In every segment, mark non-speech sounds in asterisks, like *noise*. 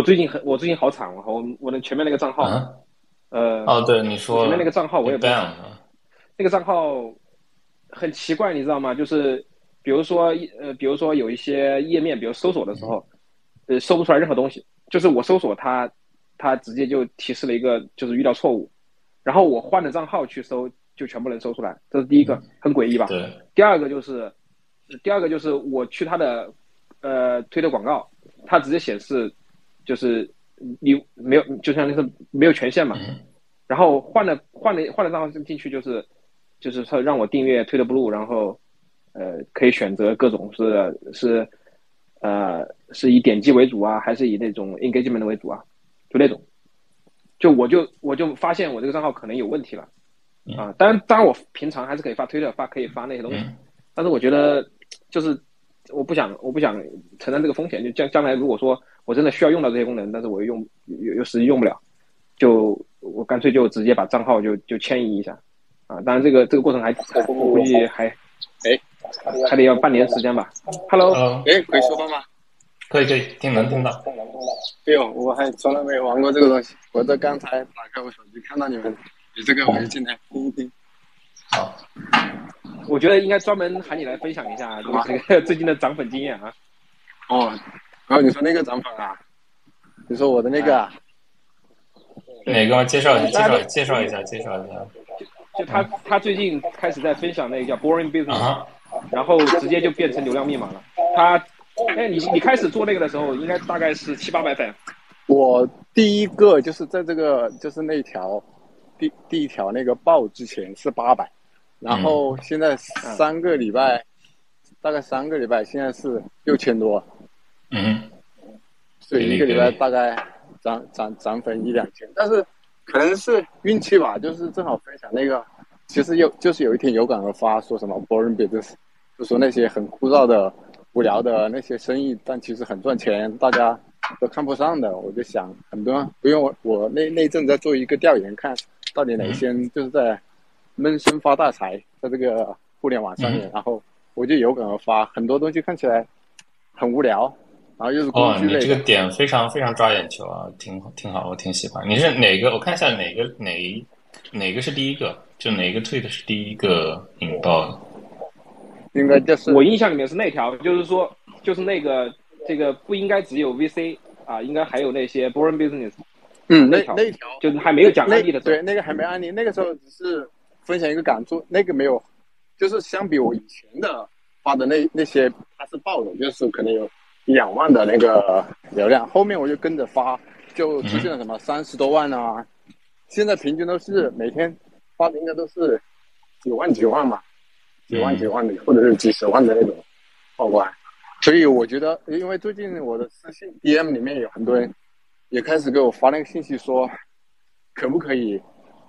我最近很，我最近好惨啊！我我的前面那个账号，呃，哦，对，你说前面那个账号我也不这样那个账号很奇怪，你知道吗？就是比如说呃，比如说有一些页面，比如搜索的时候，呃，搜不出来任何东西，就是我搜索它，它直接就提示了一个就是遇到错误，然后我换了账号去搜，就全部能搜出来，这是第一个，很诡异吧？对。第二个就是，第二个就是我去他的呃推的广告，它直接显示。就是你没有，就像那个没有权限嘛。然后换了换了换了账号进去，就是就是说让我订阅推的 blue，然后呃可以选择各种是是呃是以点击为主啊，还是以那种 engagement 为主啊，就那种。就我就我就发现我这个账号可能有问题了啊。当然当然我平常还是可以发推的，发可以发那些东西。但是我觉得就是我不想我不想承担这个风险，就将将来如果说。我真的需要用到这些功能，但是我又用又又实际用不了，就我干脆就直接把账号就就迁移一下，啊，当然这个这个过程还我估计还哎还得要半年时间吧。Hello，哎，可以说话吗？可以可以，听能听到。哎呦，我还从来没有玩过这个东西，我在刚才打开我手机看到你们你这个，我就进来听一听。好，我觉得应该专门喊你来分享一下这个最近的涨粉经验啊。哦。然后你说那个涨粉啊？你说我的那个哪个？介绍一下，介绍介绍一下，介绍一下。就他他最近开始在分享那个叫 Boring Business，然后直接就变成流量密码了。他哎，你你开始做那个的时候，应该大概是七八百粉。我第一个就是在这个就是那条第第一条那个爆之前是八百，然后现在三个礼拜，大概三个礼拜，现在是六千多。嗯，所以一个礼拜大概涨涨涨粉一两千，但是可能是运气吧，就是正好分享那个，其实有就是有一天有感而发，说什么 boring business，就说那些很枯燥的、无聊的那些生意，但其实很赚钱，大家都看不上的。我就想，很多不用我我那那阵在做一个调研，看到底哪些就是在闷声发大财，在这个互联网上面，然后我就有感而发，很多东西看起来很无聊。然后又是工具类，哦，你这个点非常非常抓眼球啊，挺挺好，我挺喜欢。你是哪个？我看一下哪个哪哪个是第一个？就哪个 tweet 是第一个引爆的？应该就是我印象里面是那条，就是说就是那个这个不应该只有 VC 啊，应该还有那些 Boring Business。嗯，那那条就是还没有讲案例的时候，对，那个还没案例，那个时候只是分享一个感触，那个没有，就是相比我以前的发的那那些，它是爆的，就是可能有。两万的那个流量，后面我就跟着发，就出现了什么三十多万啊！现在平均都是每天发的应该都是几万几万嘛，几万几万的，或者是几十万的那种曝光。所以我觉得，因为最近我的私信 DM 里面有很多人也开始给我发那个信息，说可不可以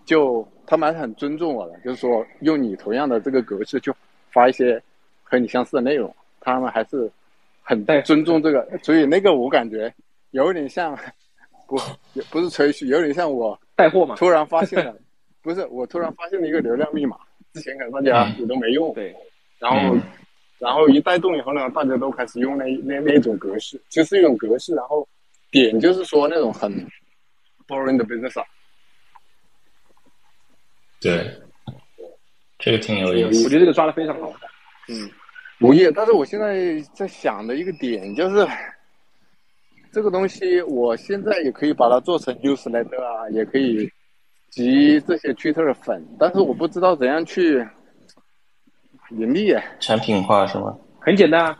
就他们还是很尊重我的，就是说用你同样的这个格式去发一些和你相似的内容，他们还是。很带尊重这个，所以那个我感觉有点像，不也，不是吹嘘，有点像我带货嘛。突然发现了，不是我突然发现了一个流量密码，之前可能大家也都没用。对。然后，然后一带动以后呢，大家都开始用那那那一种格式，就是一种格式。然后点就是说那种很 boring 的 business。对，这个挺有意思。我觉得这个抓的非常好。嗯。无业，但是我现在在想的一个点就是，这个东西我现在也可以把它做成 newsletter 啊，也可以集这些 Twitter 的粉，但是我不知道怎样去盈利。产品化是吗？很简单，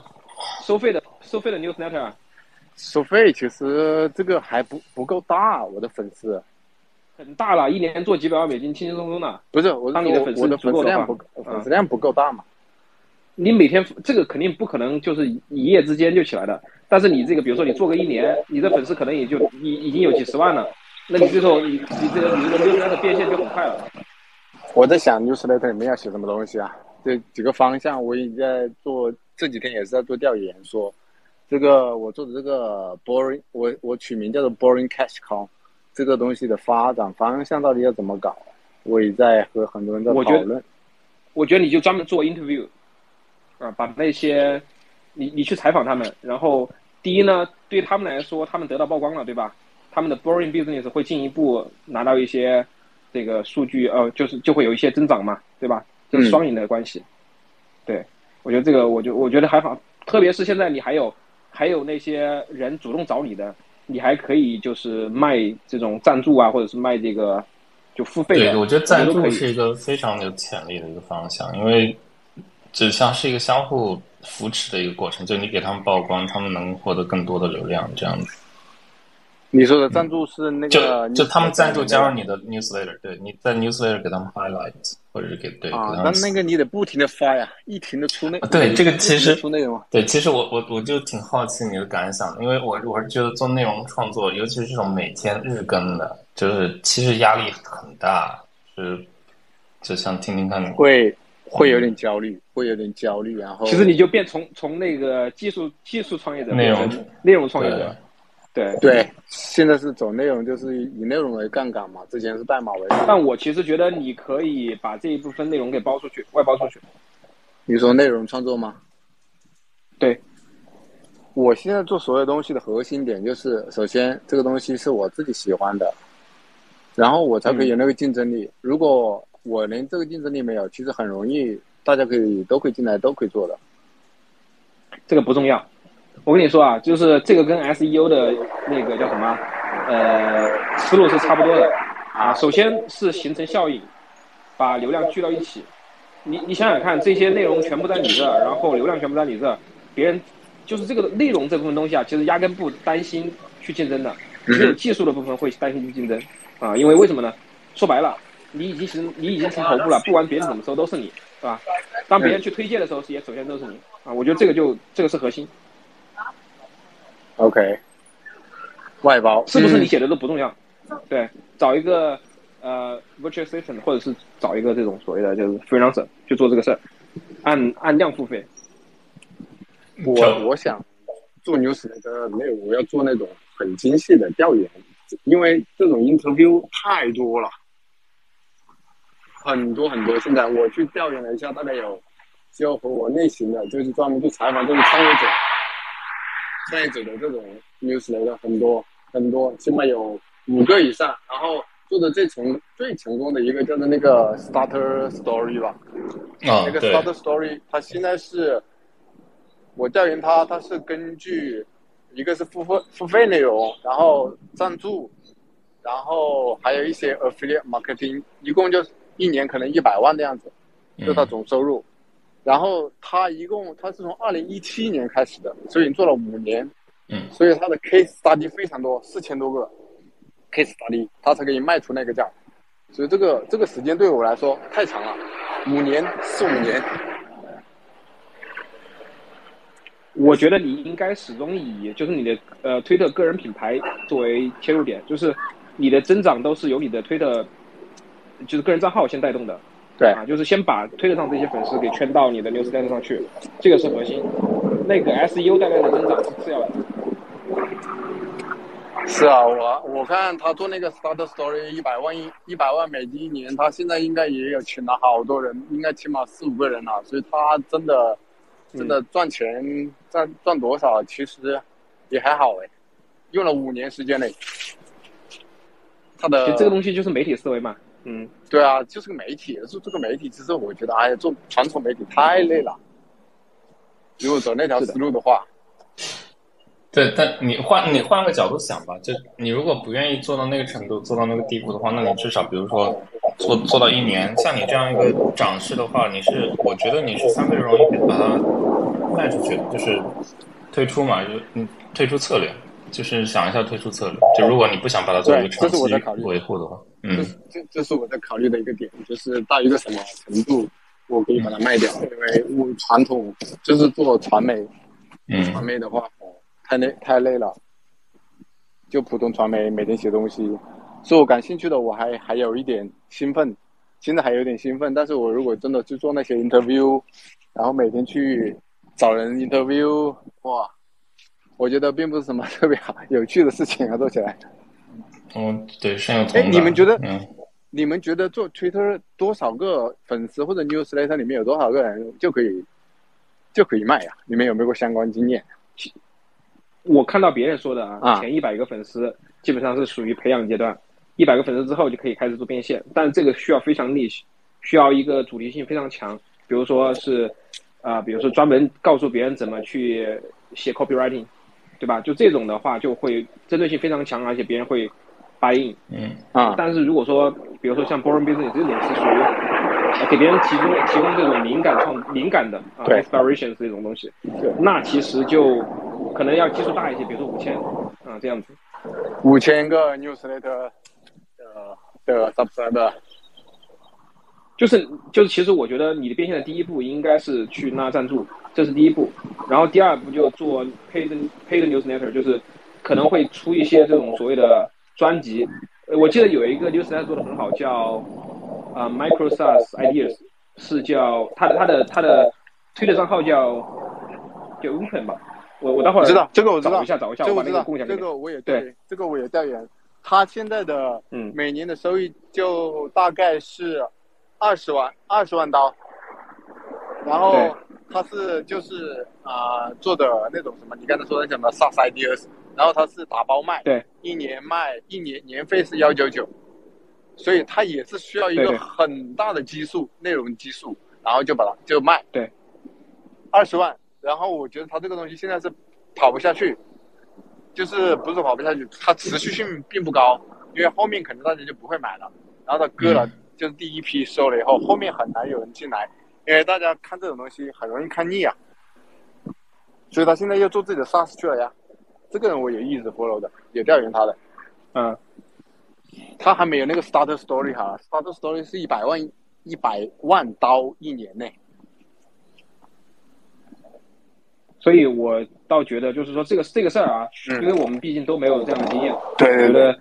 收费的，收费的 newsletter。收费其实这个还不不够大，我的粉丝。很大了，一年做几百万美金，轻轻松松的。不是，我当你的粉丝我的粉丝量不粉丝量不够大嘛。你每天这个肯定不可能就是一夜之间就起来的，但是你这个比如说你做个一年，你的粉丝可能也就已已经有几十万了，那你最后你你这个你这个 newsletter 变现就很快了。我在想 newsletter 里面要写什么东西啊？这几个方向我已经在做，这几天也是在做调研，说这个我做的这个 boring，我我取名叫做 boring cash cow，这个东西的发展方向到底要怎么搞？我也在和很多人在讨论。我觉得你就专门做 interview。啊，把那些你你去采访他们，然后第一呢，对他们来说，他们得到曝光了，对吧？他们的 boring business 会进一步拿到一些这个数据，呃，就是就会有一些增长嘛，对吧？这是双赢的关系。对，我觉得这个，我就我觉得还好，特别是现在你还有还有那些人主动找你的，你还可以就是卖这种赞助啊，或者是卖这个就付费的。对，我觉得赞助是一个非常有潜力的一个方向，因为就像是一个相互扶持的一个过程，就你给他们曝光，他们能获得更多的流量，这样子。你说的赞助是那就个，就他们赞助加入你的 newsletter，对，你在 newsletter 给他们 highlight，或者是给对给啊，那他们那个你得不停的发呀，一停的出内。对这个其实出内容啊。对，其实我我我就挺好奇你的感想的，因为我我是觉得做内容创作，尤其是这种每天日更的，就是其实压力很大，是就想听听看你会会有点焦虑，会有点焦虑，然后其实你就变从从那个技术技术创业者内容变成内容创业者，对。对现在是走内容，就是以内容为杠杆嘛，之前是代码为。但我其实觉得你可以把这一部分内容给包出去，外包出去。你说内容创作吗？对，我现在做所有东西的核心点就是，首先这个东西是我自己喜欢的，然后我才可以有那个竞争力。如果我连这个竞争力没有，其实很容易，大家可以都可以进来，都可以做的。这个不重要。我跟你说啊，就是这个跟 SEO 的那个叫什么，呃，思路是差不多的啊。首先是形成效应，把流量聚到一起。你你想想看，这些内容全部在你这儿，然后流量全部在你这儿，别人就是这个内容这部分东西啊，其实压根不担心去竞争的，只有技术的部分会担心去竞争啊。因为为什么呢？说白了，你已经形你已经成头部了，不管别人怎么搜都是你，是吧？当别人去推荐的时候，也首先都是你啊。我觉得这个就这个是核心。OK，外包。是不是你写的都不重要，对，找一个呃 virtual assistant，或者是找一个这种所谓的就是 freelancer 去做这个事儿，按按量付费。我我想做 news 的没有，我要做那种很精细的调研，因为这种 interview 太多了，很多很多。现在我去调研了一下，大概有只有和我类型的，就是专门去采访这种创业者、创业者的这种 news 的很多很多，起码有五个以上。然后做的最成最成功的一个叫做那个 starter story 吧，啊，那个，Starter Story，它现在是，我调研它，它是根据一个是付费付费内容，然后赞助，然后还有一些 affiliate marketing，一共就一年可能一百万的样子，就它总收入。然后他一共他是从二零一七年开始的，所以做了五年，嗯所以他的 case study 非常多，四千多个 case study，它才可以卖出那个价。所以这个这个时间对我来说太长了，五年四五年。我觉得你应该始终以就是你的呃推特个人品牌作为切入点，就是你的增长都是由你的推特就是个人账号先带动的。对啊，就是先把推特上这些粉丝给圈到你的 newsletter 上去，这个是核心。那个 SEO 带来的增长是次要的。是啊，我我看他做那个 Starter Story 一百万一一百万美金一年，他现在应该也有请了好多人，应该起码四五个人了，所以他真的真的赚钱赚赚多少，其实也还好哎，用了五年时间嘞。他的其实这个东西就是媒体思维嘛，嗯，对啊，就是个媒体，做这个媒体，其实我觉得，哎呀，做传统媒体太累了。如果走那条思路的话，对，但你换你换个角度想吧，就你如果不愿意做到那个程度，做到那个地步的话，那你至少比如说做做到一年，像你这样一个涨势的话，你是我觉得你是相对容易把它卖出去的，就是退出嘛，就你退出策略，就是想一下退出策略。就如果你不想把它作为一个长期维护的话，这嗯，这这是我在考虑的一个点，就是到一个什么程度，我可以把它卖掉，因为我传统就是做传媒，传嗯媒的话，哦太累太累了，就普通传媒每天写东西，是我感兴趣的，我还还有一点兴奋，现在还有点兴奋，但是我如果真的去做那些 interview，然后每天去找人 interview，哇，我觉得并不是什么特别好有趣的事情啊，做起来。嗯，对，深有同哎感。你们觉得嗯，你们觉得做 Twitter 多少个粉丝或者 newsletter 里面有多少个人就可以就可以卖呀、你们有没有过相关经验？我看到别人说的啊，啊前一百个粉丝基本上是属于培养阶段，一百个粉丝之后就可以开始做变现，但这个需要非常 niche，需要一个主题性非常强，比如说是啊、比如说专门告诉别人怎么去写 copywriting，对吧？就这种的话就会针对性非常强，而且别人会 buy in。嗯啊，但是如果说，比如说像 Boring Business 这种是属于呃给别人提供提供这种灵感创灵感的啊，inspiration 这种东西对，那其实就可能要基数大一些，比如说五千啊这样子。五千个 newsletter 的的 subscriber，就是就是，其实我觉得你的变现的第一步应该是去拉赞助，这是第一步。然后第二步就做 paid paid newsletter，就是可能会出一些这种所谓的专辑。呃我记得有一个 newsletter 做的很好，叫啊、Microsoft Ideas，是叫他的他的他的推的账号叫叫 Open 吧。我我待会儿知道这个我知道找一下找一下，我知道。这个我也对，这个我也调研。他现在的嗯每年的收益就大概是二十万，二十万刀。然后他是就是啊、做的那种什么，你刚才说的什么 SaaS ideas，然后它是打包卖，对，一年卖一年年费是幺九九，所以它也是需要一个很大的基数，内容基数，然后就把它就卖，对，二十万。然后我觉得它这个东西现在是跑不下去，就是不是跑不下去，它持续性并不高，因为后面可能大家就不会买了，然后它割了，就是第一批收了以后，后面很难有人进来，因为大家看这种东西很容易看腻啊，所以他现在又做自己的 SaaS 去了呀。这个人我也一直 follow 的，也调研他的，嗯，他还没有那个 Starter Story 哈，Starter Story 是一百万一百万刀一年内，所以我倒觉得就是说这个这个事儿啊，嗯因为我们毕竟都没有这样的经验，对我觉得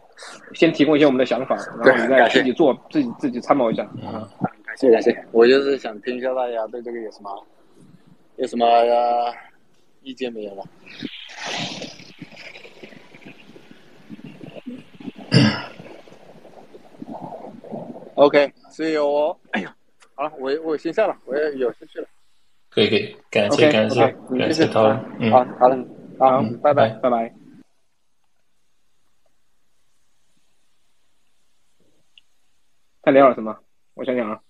先提供一些我们的想法，然后你再自己做，自己自己参谋一下。嗯，感谢感谢，我就是想听一下大家对这个有什么有什么、呃、意见没有吧？OK，see you 哦。哎呀，好了，我我先下了，我也有事去了。可以可以，感谢 OK，感谢 OK，感谢谢谢讨论，嗯，好，好了，好，嗯拜拜。拜拜。他聊了什么？我想想啊，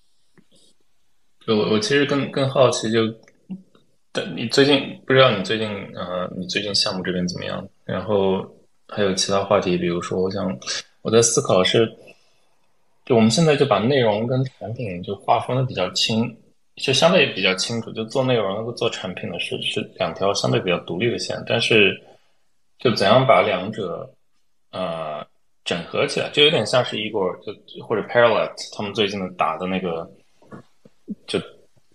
就我我其实更更好奇就，但你最近不知道你最近呃你最近项目这边怎么样？然后还有其他话题，比如说我想我在思考是，就我们现在就把内容跟产品就划分的比较清，就相对也比较清楚，就做内容和做产品的是是两条相对比较独立的线，但是就怎样把两者呃整合起来，就有点像是一果就或者 Parallel 他们最近的打的那个。就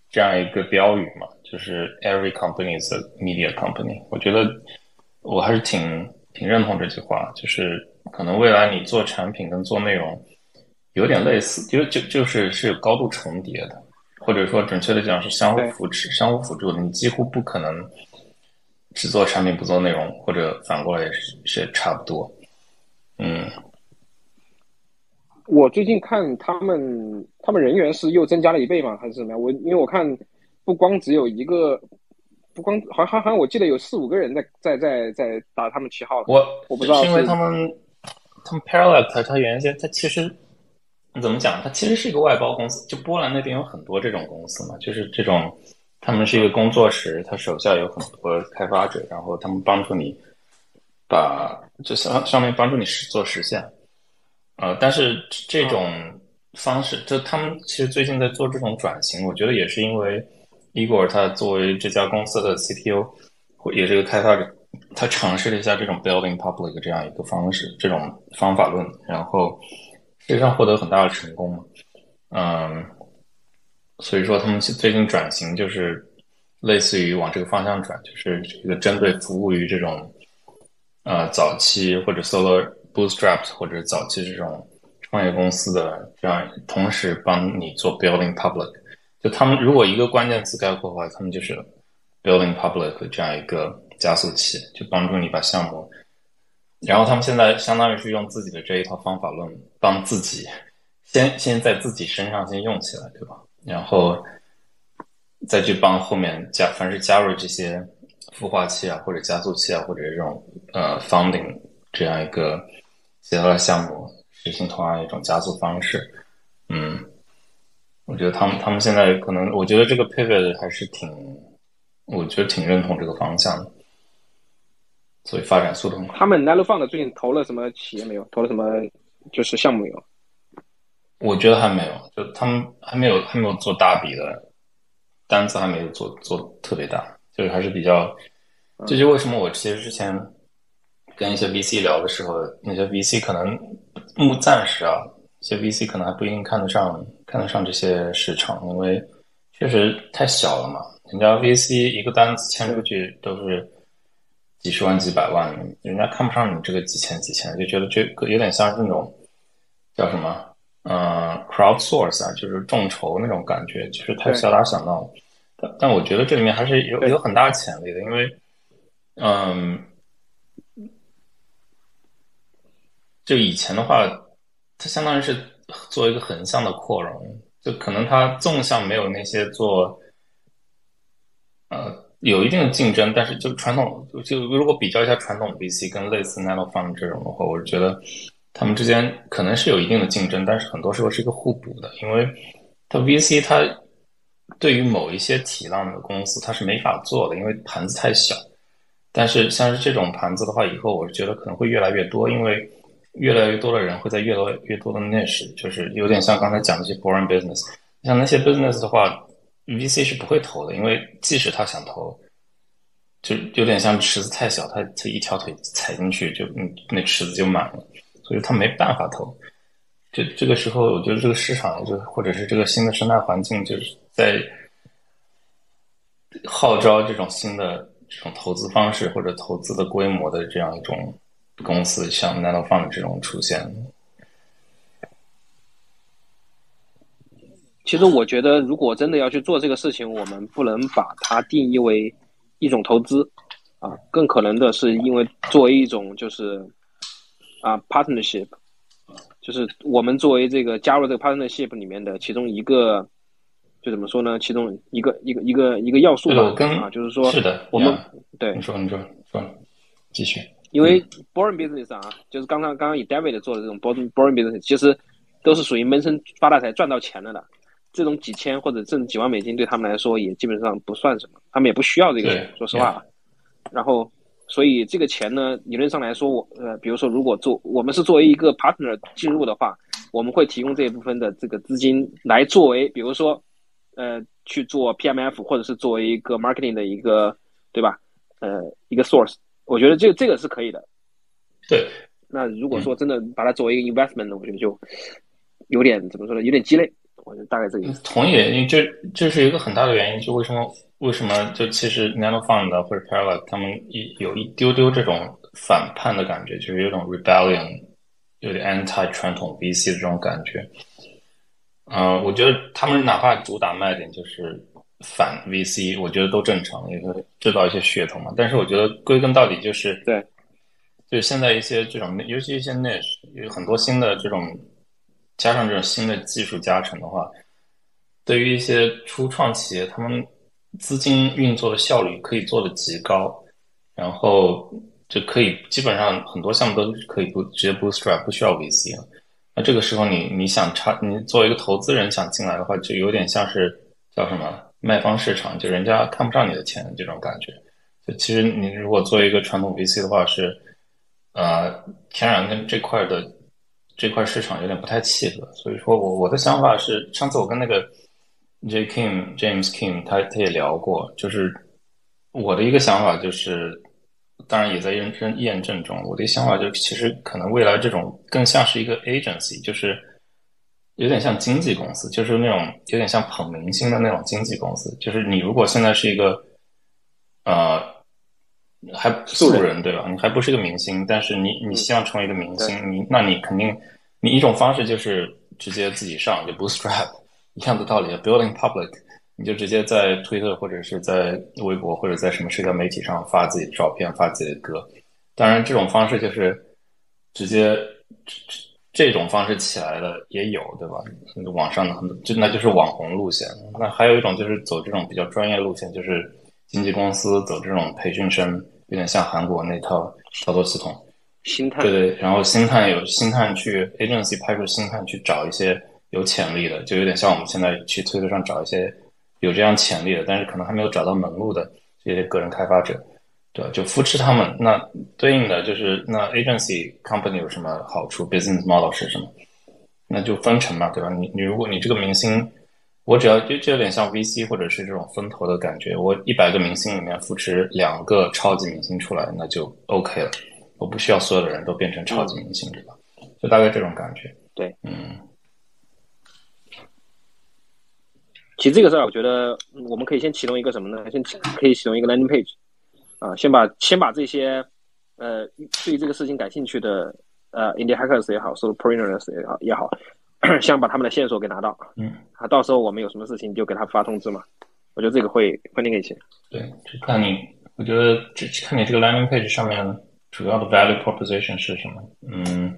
这样一个标语嘛，就是 every company is a media company。我觉得我还是挺挺认同这句话，就是可能未来你做产品跟做内容有点类似，就就就是是有高度重叠的，或者说准确的讲是相互扶持、相互辅助的。你几乎不可能只做产品不做内容，或者反过来也是是差不多。嗯，我最近看他们，他们人员是又增加了一倍吗？还是怎么样？我因为我看不光只有一个，不光好像好像我记得有四五个人在在在在打他们旗号了。我我不知道是因为他们他们 Parallel 它它原先它其实怎么讲？它其实是一个外包公司，就波兰那边有很多这种公司嘛，就是这种他们是一个工作室，他手下有很多开发者，然后他们帮助你把就上上面帮助你实做实现。呃，但是这种方式，就他们其实最近在做这种转型，我觉得也是因为 Igor 他作为这家公司的 CTO，或也是个开发者，他尝试了一下这种 building public 这样一个方式，这种方法论，然后实际上获得很大的成功嘛。嗯，所以说他们最近转型就是类似于往这个方向转，就是这个针对服务于这种呃早期或者 solo bootstraps 或者早期这种创业公司的这样，同时帮你做 building public。就他们如果一个关键词概括的话，他们就是 building public 这样一个加速器，就帮助你把项目。然后他们现在相当于是用自己的这一套方法论，帮自己先先在自己身上先用起来，对吧？然后再去帮后面加，凡是加入这些孵化器啊，或者加速器啊，或者这种呃 funding 这样一个其他的项目实行同样一种加速方式。嗯，我觉得他们他们现在可能，我觉得这个 pivot 还是挺，我觉得挺认同这个方向的，所以发展速度很快。他们 n a l o Fund 最近投了什么企业没有？投了什么就是项目没有？我觉得还没有，就他们还没有还没有做大笔的单子，还没有做做特别大，就是还是比较。这就为什么我其实之前跟一些 VC 聊的时候，那些 VC 可能目暂时啊，一些 VC 可能还不一定看得上看得上这些市场，因为确实太小了嘛。人家 VC 一个单子签出去都是几十万几百万，人家看不上你这个几千几千，就觉得这个有点像是那种叫什么？嗯，crowdsource 啊，就是众筹那种感觉，就是太小打小闹。但但我觉得这里面还是有有很大潜力的，因为，嗯，就以前的话，它相当于是做一个横向的扩容，就可能它纵向没有那些做，呃，有一定的竞争，但是就传统就如果比较一下传统 VC 跟类似 Nano Fund 这种的话，我是觉得。他们之间可能是有一定的竞争，但是很多时候是一个互补的，因为它 VC 它对于某一些体量的公司它是没法做的，因为盘子太小。但是像是这种盘子的话，以后我是觉得可能会越来越多，因为越来越多的人会在越来越多的 niche，就是有点像刚才讲的这些 boring business。像那些 business 的话，VC 是不会投的，因为即使他想投，就有点像池子太小，他他一条腿踩进去就嗯那池子就满了。所以他没办法投，这这个时候，我觉得这个市场就或者是这个新的生态环境，就是在号召这种新的这种投资方式或者投资的规模的这样一种公司，像 Nano Fund 这种出现。其实我觉得，如果真的要去做这个事情，我们不能把它定义为一种投资啊，更可能的是因为作为一种就是。啊，partnership，就是我们作为这个加入这个 partnership 里面的其中一个，就怎么说呢？其中一个一个一个一个要素吧。啊，就是说，是的，我们对你说你说说，继续。因为 boring business 啊，就是刚刚刚刚以 David 做的这种 boring boring business，其实都是属于闷声发大财赚到钱了的。这种几千或者挣几万美金对他们来说也基本上不算什么，他们也不需要这个钱，说实话。然后。所以这个钱呢，理论上来说，我呃，比如说，如果做我们是作为一个 partner 进入的话，我们会提供这一部分的这个资金来作为，比如说，呃，去做 PMF 或者是作为一个 marketing 的一个，对吧？呃，一个 source，我觉得这这个是可以的。对。那如果说真的把它作为一个 investment 呢，我觉得就有点怎么说呢？有点鸡肋。我觉得大概这个意思。同意，因为这这是一个很大的原因，就为什么？为什么就其实 Nano Fund 或者 Parallel 他们一有一丢丢这种反叛的感觉，就是有种 rebellion，有点 anti 传统 VC 的这种感觉。嗯，我觉得他们哪怕主打卖点就是反 VC，我觉得都正常，因为制造一些噱头嘛。但是我觉得归根到底就是对，就是现在一些这种，尤其一些 niche，有很多新的这种加上这种新的技术加成的话，对于一些初创企业，他们资金运作的效率可以做的极高，然后就可以基本上很多项目都可以不直接 bootstrap，不需要 VC 了。那这个时候你你想插，你作为一个投资人想进来的话，就有点像是叫什么卖方市场，就人家看不上你的钱这种感觉。就其实你如果作为一个传统 VC 的话，是呃天然跟这块的这块市场有点不太契合。所以说我我的想法是，上次我跟那个。J. Kim James Kim，他他也聊过，就是我的一个想法就是，当然也在认真验证中。我的想法就是其实可能未来这种更像是一个 agency，就是有点像经纪公司，就是那种有点像捧明星的那种经纪公司。就是你如果现在是一个呃还素人对吧？你还不是一个明星，但是你你希望成为一个明星，你那你肯定你一种方式就是直接自己上就 bootstrap。*laughs* 一样的道理，building public，你就直接在推特或者是在微博或者在什么社交媒体上发自己的照片，发自己的歌。当然，这种方式就是直接这种方式起来的也有，对吧？网上的很多就那就是网红路线。那还有一种就是走这种比较专业路线，就是经纪公司走这种培训生，有点像韩国那套操作系统。星探对对，然后星探有星探去 agency 派出星探去找一些有潜力的，就有点像我们现在去推特上找一些有这样潜力的，但是可能还没有找到门路的这些个人开发者，对？就扶持他们。那对应的就是那 agency company 有什么好处？business model 是什么？那就分成嘛，对吧？你你如果你这个明星，我只要就就有点像 VC 或者是这种分投的感觉，我一百个明星里面扶持两个超级明星出来，那就 OK 了。我不需要所有的人都变成超级明星，对吧？就大概这种感觉。对，嗯，其实这个事儿，我觉得我们可以先启动一个什么呢？先可以启动一个 landing page，啊，先把先把这些呃对这个事情感兴趣的呃 indie hackers 也好，solopreneurs 也好也好，先把他们的线索给拿到。嗯，啊，到时候我们有什么事情就给他发通知嘛。我觉得这个会会那个一些。对，就看你，我觉得这看你这个 landing page 上面主要的 value proposition 是什么。嗯，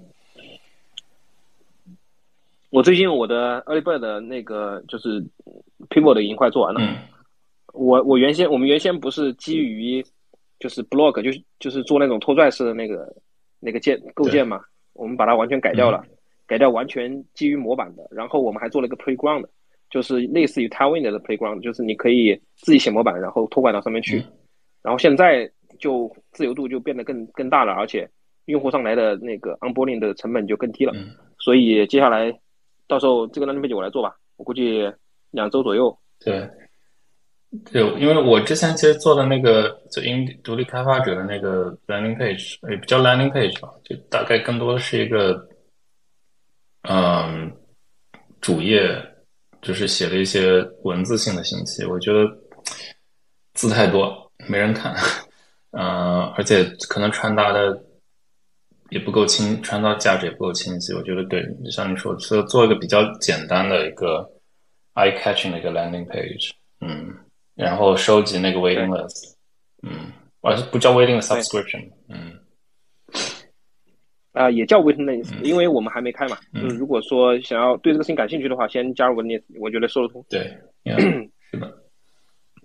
我最近我的 early bird 的那个就是 pivot 已经快做完了。嗯我我原先我们原先不是基于就是 blog 就是就是做那种拖拽式的那个那个建构建嘛，我们把它完全改掉了，改掉完全基于模板的，然后我们还做了一个 playground，就是类似于 Tailwind 的 playground，就是你可以自己写模板，然后托管到上面去，然后现在就自由度就变得更更大了，而且用户上来的那个 onboarding 的成本就更低了，嗯。所以接下来到时候这个 landing page 我来做吧，我估计两周左右。对，对，因为我之前其实做的那个就英独立开发者的那个 landing page，也不叫 landing page 吧，就大概更多的是一个，嗯，主页，就是写了一些文字性的信息，我觉得字太多，没人看，嗯，而且可能传达的也不够清，传达价值也不够清晰。我觉得对，就像你说，做做一个比较简单的一个 eye catching 的一个 landing page，嗯，然后收集那个 waiting list，嗯，而不叫 waiting list subscription，嗯。啊、也叫 waiting list，、嗯。因为我们还没开嘛。嗯。就是如果说想要对这个事情感兴趣的话，先加入 waiting list，我觉得说得通。对，yeah, *clears throat* 是的，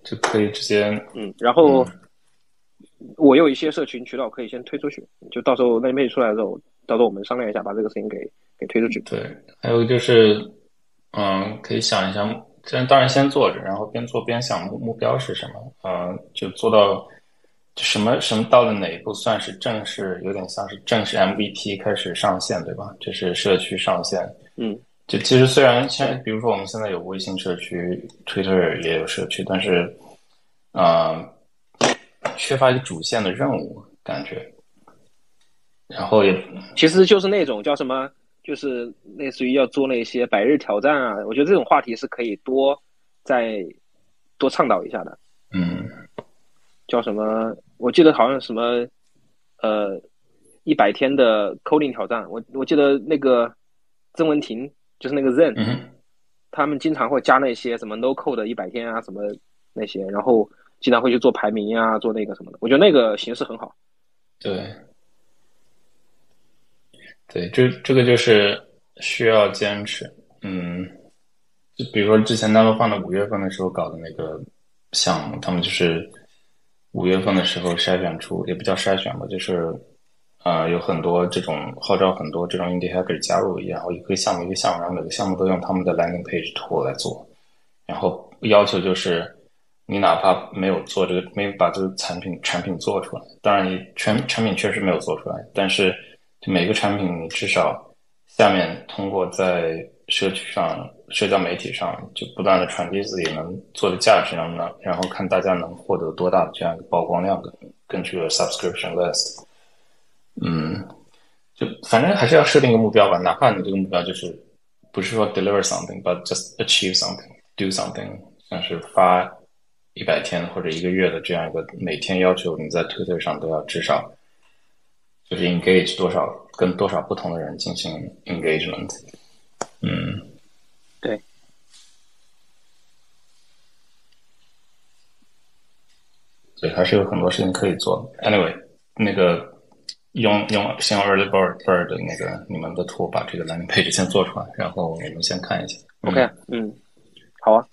就可以直接，嗯，然后我有一些社群渠道可以先推出去，就到时候那边出来的时候，到时候我们商量一下，把这个事情给给推出去。对，还有就是，嗯，可以想一想，先当然先做着，然后边做边想目目标是什么，嗯，就做到就什么什么到了哪一步算是正式，有点像是正式 MVP 开始上线，对吧？就是社区上线，嗯，就其实虽然现在，比如说我们现在有微信社区，Twitter 也有社区，但是，啊、缺乏一个主线的任务感觉，然后也其实就是那种叫什么，就是类似于要做那些百日挑战啊，我觉得这种话题是可以多再多倡导一下的。嗯叫什么？我记得好像什么，呃，一百天的 coding 挑战。我我记得那个曾文婷，就是那个 Zen，、嗯他们经常会加那些什么 no code 的一百天啊，什么那些，然后经常会去做排名啊、做那个什么的。我觉得那个形式很好。对，对，这这个就是需要坚持。嗯，就比如说之前他们放到五月份的时候搞的那个项目，他们就是五月份的时候筛选出，也不叫筛选吧，就是呃有很多这种号召很多这种 indie hacker 加入，然后一个项目一个项目，然后每个项目都用他们的 landing page 图来做，然后要求就是。你哪怕没有做这个，没有把这个产品产品做出来，当然你全产品确实没有做出来，但是就每个产品你至少下面通过在社区上、社交媒体上就不断的传递自己能做的价值，然后呢，然后看大家能获得多大的这样一个曝光量的，根据 subscription list，嗯，就反正还是要设定一个目标吧，哪怕你这个目标就是不是说 deliver something，but just achieve something，do something，像是发。一百天或者一个月的这样一个每天要求你在 Twitter 上都要至少就是 engage 多少跟多少不同的人进行 engagement，嗯，对，所以还是有很多事情可以做。Anyway，那个用用先用 Early Bird Bird 的那个你们的图把这个 landing page 先做出来，然后我们先看一下。OK，嗯，好啊。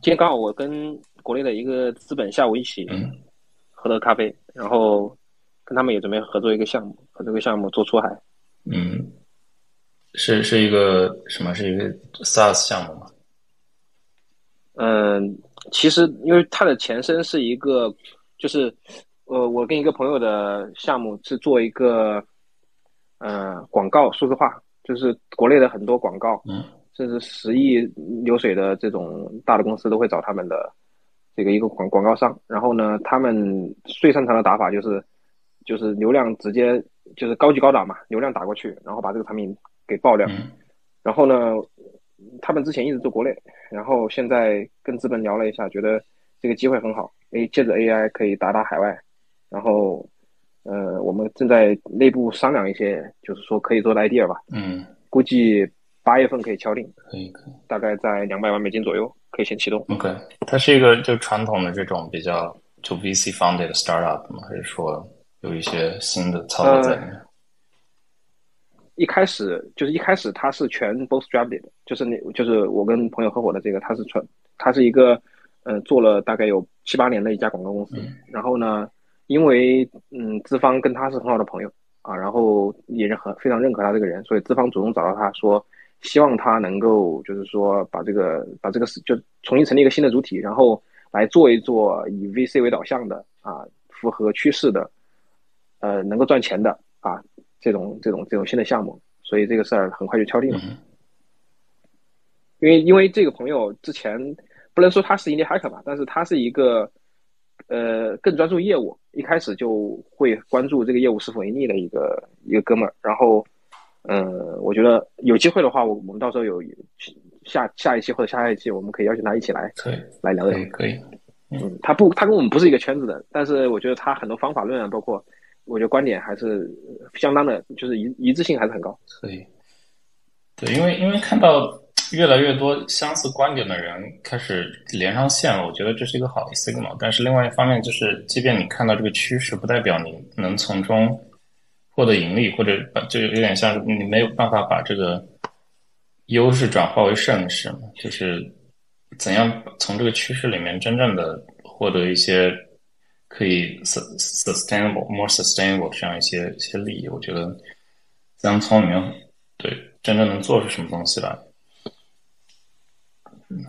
今天刚好我跟国内的一个资本下午一起嗯喝了咖啡，然后跟他们也准备合作一个项目，合作一个项目做出海。嗯，是是一个什么？是一个 SaaS 项目吗？嗯，其实因为它的前身是一个，就是呃，我跟一个朋友的项目是做一个呃广告数字化，就是国内的很多广告，嗯甚至十亿流水的这种大的公司都会找他们的这个一个广广告商。然后呢，他们最擅长的打法就是就是流量直接就是高级高档嘛，流量打过去，然后把这个产品给爆掉。嗯然后呢，他们之前一直做国内，然后现在跟资本聊了一下，觉得这个机会很好，，A，借着 AI 可以打打海外，然后呃，我们正在内部商量一些，就是说可以做的 idea 吧，嗯，估计八月份可以敲定，可以可以。大概在两百万美金左右可以先启动。OK，它是一个就传统的这种比较就 VC funded 的 startup 吗？还是说有一些新的操作在里面？一开始就是一开始它是全 bootstrapped 的，就是那就是我跟朋友合伙的这个，它是全它是一个呃做了大概有七八年的一家广告公司，嗯然后呢，因为嗯资方跟他是很好的朋友啊，然后也是很非常认可他这个人，所以资方主动找到他说，希望他能够就是说把这个把这个事就重新成立一个新的主体，然后来做一做以 VC 为导向的啊，符合趋势的，呃，能够赚钱的啊这种这种这种新的项目，所以这个事儿很快就敲定了。嗯因为因为这个朋友之前不能说他是 indie hacker 吧，但是他是一个呃更专注业务，一开始就会关注这个业务是否盈利的一个一个哥们儿。然后，呃、我觉得有机会的话，我我们到时候有下下一期或者下下一期，我们可以邀请他一起来来聊聊可以。可以。嗯，他不，他跟我们不是一个圈子的，但是我觉得他很多方法论啊，包括我觉得观点还是相当的，就是一一致性还是很高。可以，对，因为因为看到越来越多相似观点的人开始连上线了，我觉得这是一个好的 signal。但是另外一方面，就是即便你看到这个趋势，不代表你能从中获得盈利，或者把就有点像你没有办法把这个优势转化为胜势嘛，就是怎样从这个趋势里面真正的获得一些可以 sus- sustainable、more sustainable 这样一些一些利益，我觉得怎样从里面对真正能做出什么东西来。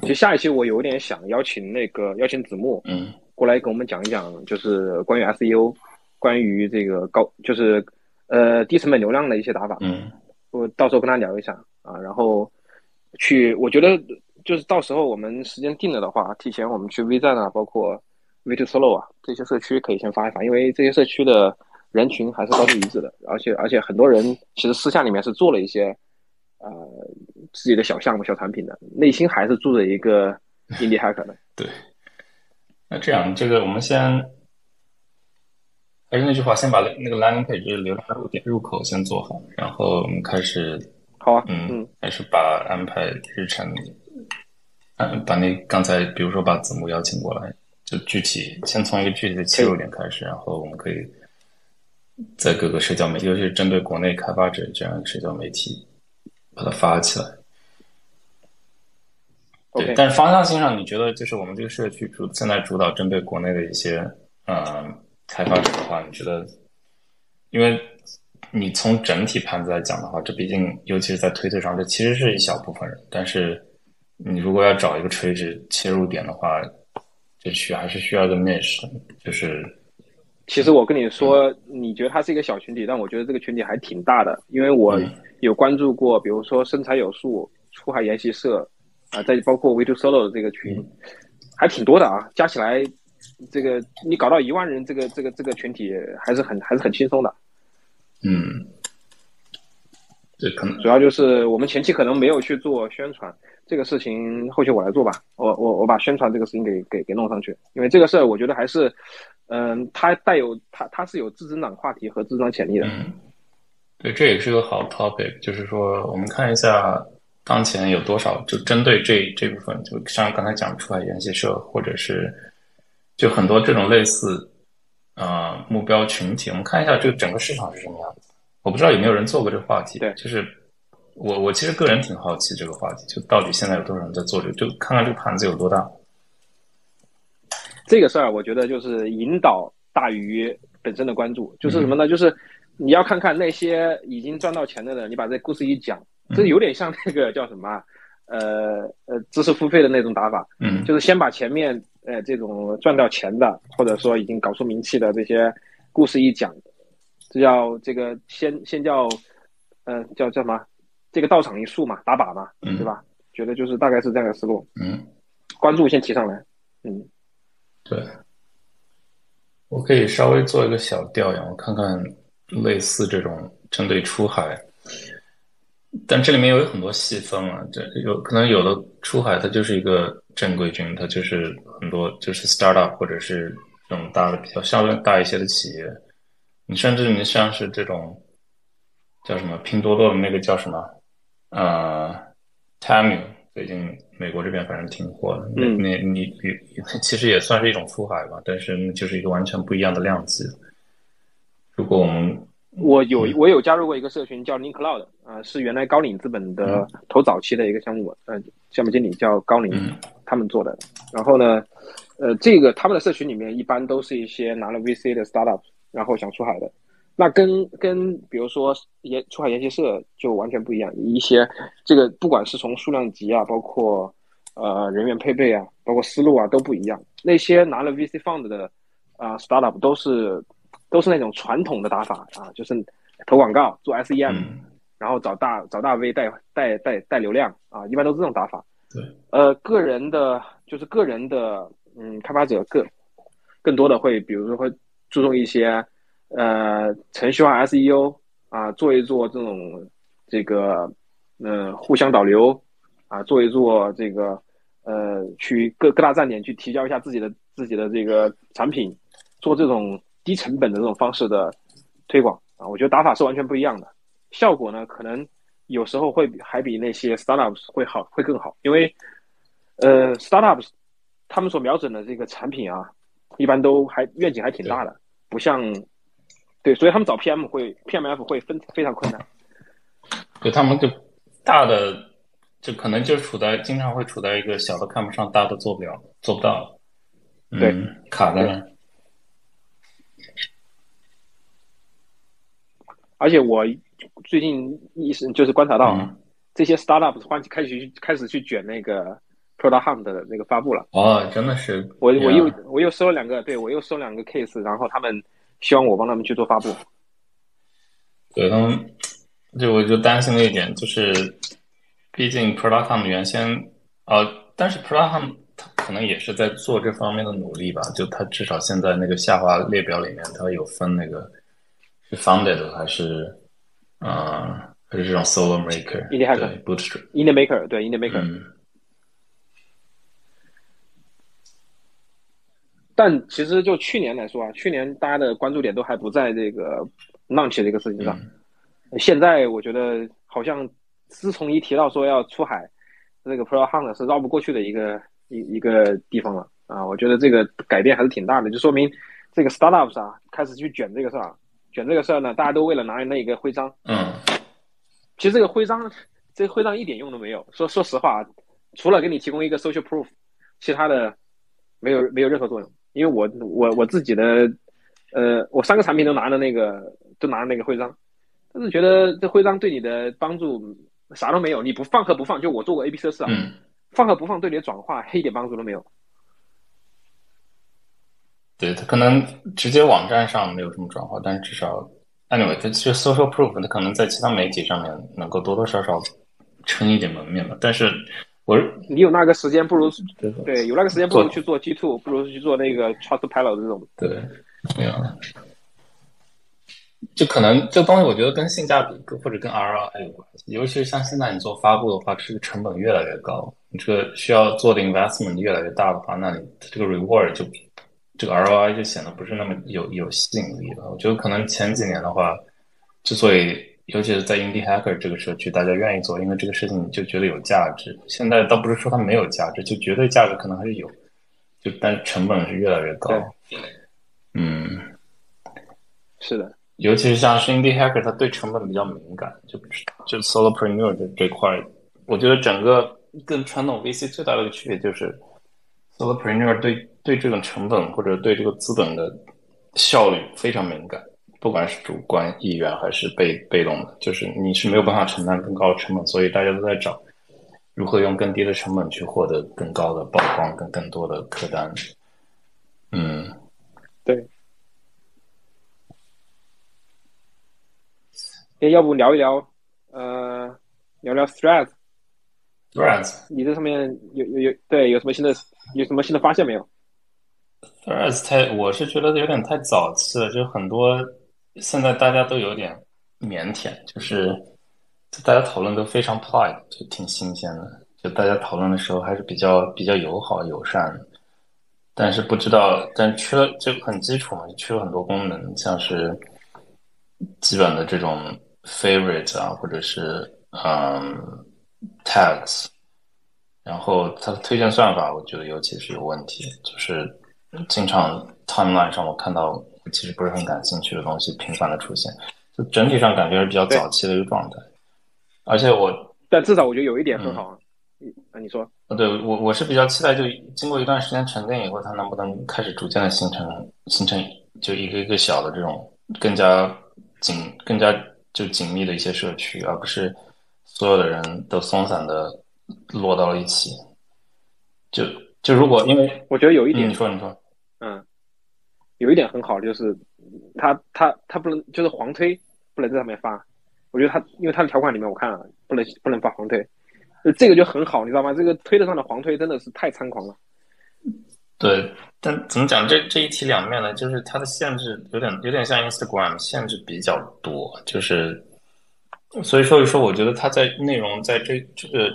其实下一期我有点想邀请那个邀请子木，嗯过来跟我们讲一讲，就是关于 SEO，关于这个高，就是呃低成本流量的一些打法。嗯我到时候跟他聊一下啊，然后去，我觉得就是到时候我们时间定了的话，提前我们去 V 站啊，包括 V to Solo 啊这些社区可以先发一发，因为这些社区的人群还是高度一致的，而且而且很多人其实私下里面是做了一些呃自己的小项目、小产品的，内心还是住着一个 *laughs* indie hacker 的。对。那这样，这个我们先还是那句话，先把那个 landing page 就是流量入点入口先做好，然后我们开始好啊，嗯嗯，开始把安排日程，嗯，把那刚才比如说把子木邀请过来，就具体先从一个具体的切入点开始，然后我们可以在各个社交媒体，尤其是针对国内开发者这样一个社交媒体，把它发起来。对但是方向性上，你觉得就是我们这个社区主现在主导针对国内的一些呃开发者的话，你觉得，因为你从整体盘子来讲的话，这毕竟尤其是在推特上，这其实是一小部分人，但是你如果要找一个垂直切入点的话，这需还是需要一个 niche，就是其实我跟你说，你觉得它是一个小群体，但我觉得这个群体还挺大的，因为我嗯。有关注过，比如说身材有数、出海研习社啊，再包括 We Do Solo 的这个群，还挺多的啊，加起来，这个你搞到一万人，这个这个这个群体还是很还是很轻松的。嗯，对，可能主要就是我们前期可能没有去做宣传，这个事情后期我来做吧，我我我把宣传这个事情给给给弄上去，因为这个事儿我觉得还是，嗯、它带有它它是有自增长话题和自增长潜力的。嗯，对，这也是个好 topic，就是说我们看一下当前有多少就针对这这部分，就像刚才讲出海研习社，或者是就很多这种类似呃目标群体，我们看一下这个整个市场是什么样子。我不知道有没有人做过这个话题，对就是我我其实个人挺好奇这个话题，就到底现在有多少人在做这个，就看看这个盘子有多大。这个事儿，我觉得就是引导大于本身的关注，就是什么呢？就是你要看看那些已经赚到钱的人，你把这故事一讲，这有点像那个叫什么？呃呃，知识付费的那种打法，嗯，就是先把前面呃这种赚到钱的，或者说已经搞出名气的这些故事一讲，这叫这个先先叫呃叫叫什么？这个道场一树嘛，打靶嘛，对吧？觉得就是大概是这样的思路，嗯，关注先提上来，嗯，对，我可以稍微做一个小调研，我看看类似这种针对出海。但这里面有很多细分啊，这有可能有的出海它就是一个正规军，它就是很多就是 startup 或者是这种大的比较相对大一些的企业，你甚至你像是这种叫什么拼多多的那个叫什么呃 t a m u 最近美国这边反正挺火的，嗯，那你你其实也算是一种出海吧，但是那就是一个完全不一样的量级。如果我们我有我有加入过一个社群叫 Link Cloud，啊，是原来高瓴资本的投早期的一个项目，呃，项目经理叫高瓴，他们做的。然后呢，呃，这个他们的社群里面一般都是一些拿了 VC 的 startup，然后想出海的。那跟跟比如说研出海研习社就完全不一样，一些这个不管是从数量级啊，包括呃人员配备啊，包括思路啊都不一样。那些拿了 VC fund 的啊 startup 都是。都是那种传统的打法啊，就是投广告做 SEM，然后找大找大 V 带带带带流量啊，一般都是这种打法。对，呃，个人的就是个人的，嗯，开发者更更多的会，比如说会注重一些呃程序化 SEO 啊，做一做这种这个呃互相导流啊，做一做这个呃去各各大站点去提交一下自己的自己的这个产品，做这种。低成本的这种方式的推广啊，我觉得打法是完全不一样的，效果呢可能有时候会还比那些 startups 会好，会更好，因为呃 startups 他们所瞄准的这个产品啊，一般都还愿景还挺大的，不像对，所以他们找 PM 会 PMF 会分非常困难，*laughs* 对他们就大的就可能就处在经常会处在一个小的看不上，大的做不了，做不到，对，卡在那。而且我最近意识就是观察到，这些 startup 欢开始去开始去卷那个 product hunt 的那个发布了。哦，真的是。我我又我又收了两个，对我又收两个 case，然后他们希望我帮他们去做发布。对他们，就我就担心了一点，就是毕竟 product hunt 原先呃，但是 product hunt 它可能也是在做这方面的努力吧。就它至少现在那个下滑列表里面，它有分那个。是 founded 还是，嗯，还是这种 solo maker？对，bootstrap，in the maker，对，in the maker。但其实就去年来说啊，去年大家的关注点都还不在这个 launch 这个事情上。现在我觉得好像自从一提到说要出海，这个 pro hunt 是绕不过去的一个一一个地方了啊。我觉得这个改变还是挺大的，就说明这个 startups 啊开始去卷这个事儿。卷这个事儿呢，大家都为了拿那一个徽章。嗯，其实这个徽章，这个徽章一点用都没有。说说实话，除了给你提供一个 social proof，其他的没有没有任何作用。因为我我我自己的，呃，我三个产品都拿了那个都拿了那个徽章，但是觉得这徽章对你的帮助啥都没有。你不放和不放，就我做过 A/B 测试啊，放和不放对你的转化一点帮助都没有。对他可能直接网站上没有什么转化，但是至少，anyway，它其实 social proof，它可能在其他媒体上面能够多多少少撑一点门面吧。但是，我你有那个时间，不如对有那个时间，不如去做 G two，不如去做那个 Trustpilot 这种。对，没有，就可能这东西，我觉得跟性价比或者跟 ROI 有关系。尤其是像现在你做发布的话，这个成本越来越高，你这个需要做的 investment 越来越大的话，那你这个 reward 就。这个 ROI 就显得不是那么有有吸引力了。我觉得可能前几年的话，之所以尤其是在 Indie Hacker 这个社区，大家愿意做，因为这个事情就觉得有价值。现在倒不是说它没有价值，就绝对价值可能还是有，就但成本是越来越高。嗯，是的，尤其是像是 Indie Hacker，它对成本比较敏感，就就 Solopreneur 这这块，我觉得整个跟传统 VC 最大的一个区别就是 Solopreneur 对。对这种成本或者对这个资本的效率非常敏感，不管是主观意愿还是被被动的，就是你是没有办法承担更高的成本，所以大家都在找如何用更低的成本去获得更高的曝光跟更多的客单。嗯，对。哎，要不聊一聊，呃，聊聊 Threads。Threads，你这上面有有有对有什么新的有什么新的发现没有？Threads 太，我是觉得有点太早期了，就很多现在大家都有点腼腆，就是大家讨论都非常 polite，就挺新鲜的。就大家讨论的时候还是比较比较友好友善，但是不知道，但缺了就很基础嘛，缺了很多功能，像是基本的这种 favorite 啊，或者是嗯。tags，然后它的推荐算法，我觉得尤其是有问题，就是经常 timeline 上我看到其实不是很感兴趣的东西频繁的出现，就整体上感觉是比较早期的一个状态。而且我，但至少我觉得有一点很好啊，啊，你说？对我我是比较期待，就经过一段时间沉淀以后，它能不能开始逐渐的形成形成就一个一个小的这种更加紧、更加就紧密的一些社区，而不是。所有的人都松散的落到了一起，就就如果因为我觉得有一点，你说你说，嗯，有一点很好，就是他他他不能就是黄推不能在上面发，我觉得他因为他的条款里面我看了不能不能发黄推，这个就很好，你知道吗？这个推特上的黄推真的是太猖狂了。对，但怎么讲？这这一体两面呢？就是它的限制有点有点像 Instagram，限制比较多，就是。所以说一说，我觉得它在内容在这这个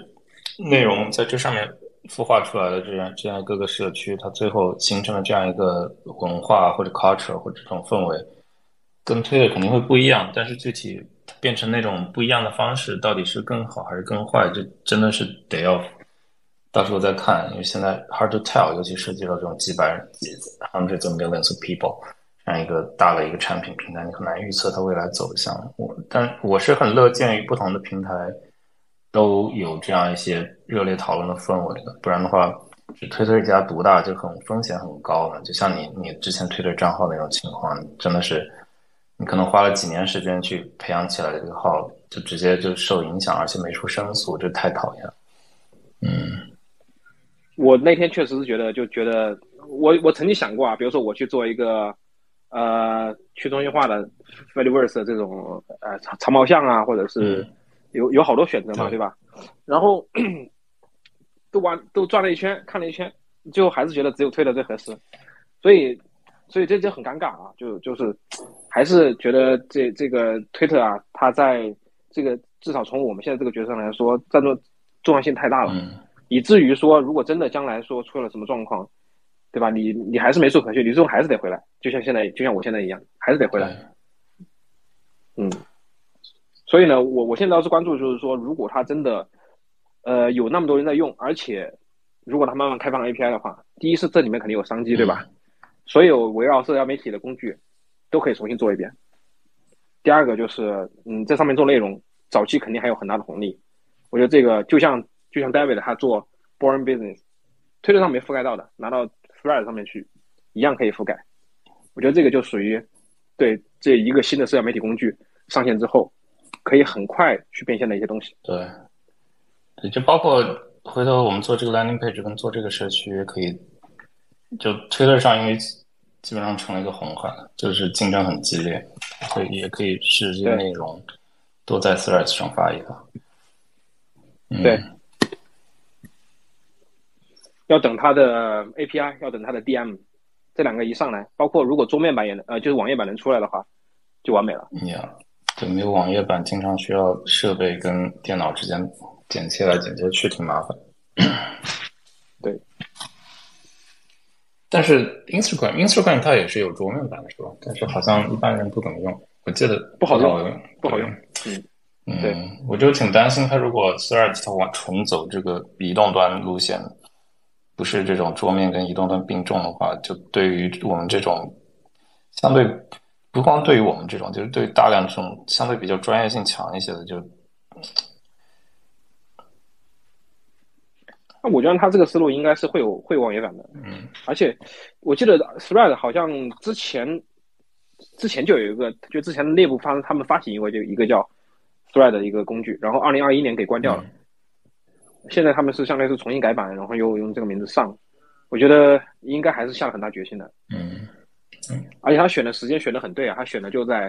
内容在这上面孵化出来的这样这样各个社区，它最后形成了这样一个文化或者 culture 或者这种氛围，跟推的肯定会不一样。但是具体变成那种不一样的方式，到底是更好还是更坏，这真的是得要到时候再看。因为现在 hard to tell，尤其涉及到这种几百、几 hundreds of millions of people。这样一个大的一个产品平台，你很难预测它未来走向。我，但我是很乐见于不同的平台都有这样一些热烈讨论的氛围的。不然的话，只推特一家独大就很风险很高了。就像你你之前推特账号那种情况，真的是你可能花了几年时间去培养起来的这个号，就直接就受影响，而且没出申诉，这太讨厌了。嗯，我那天确实是觉得，就觉得我我曾经想过啊，比如说我去做一个。呃，去中心化的 Fediverse 这种呃长长毛象啊，或者是有有好多选择嘛，对吧？然后 *clears throat* 都玩都转了一圈，看了一圈，最后还是觉得只有推特最合适，所以所以这就很尴尬啊，就就是还是觉得这这个推特啊，它在这个至少从我们现在这个角色上来说，占重重要性太大了，以至于说如果真的将来说出了什么状况。对吧？你你还是没处可去，你最终还是得回来，就像现在，就像我现在一样，还是得回来。嗯，所以呢，我我现在要是关注，就是说，如果它真的，呃，有那么多人在用，而且如果它慢慢开放 API 的话，第一是这里面肯定有商机，对吧？所有围绕社交媒体的工具都可以重新做一遍。第二个就是，嗯，在上面做内容，早期肯定还有很大的红利。我觉得这个就像就像 David 他做 Born Business，推特上没覆盖到的，拿到。Thread 上面去，一样可以覆盖。我觉得这个就属于对这一个新的社交媒体工具上线之后，可以很快去变现的一些东西。对，对，就包括回头我们做这个 landing page 跟做这个社区，也可以就 Twitter 上，因为基本上成了一个红海，就是竞争很激烈，所以也可以试这些内容都在 Threads 上发一发。对。要等它的 API，要等它的 DM，这两个一上来，包括如果桌面版也能，呃，就是网页版能出来的话，就完美了。呀，对，没有网页版，经常需要设备跟电脑之间剪切来剪切去，挺麻烦。*clears throat* 对。但是 Instagram，Instagram 它也是有桌面版的，是吧？但是好像一般人不怎么用，我记得不好用，不好用。嗯对，我就挺担心它如果 Threads 它往重走这个移动端路线。不是这种桌面跟移动端并重的话，就对于我们这种相对不光对于我们这种，就是对大量这种相对比较专业性强一些的，就那我觉得他这个思路应该是会有会网页版的。嗯，而且我记得 Thread 好像之前之前就有一个，就之前内部发他们发行一个就一个叫 Thread 的一个工具，然后二零二一年给关掉了。现在他们是相当于是重新改版，然后又用这个名字上，我觉得应该还是下了很大决心的。嗯，而且他选的时间选的很对啊，他选的就在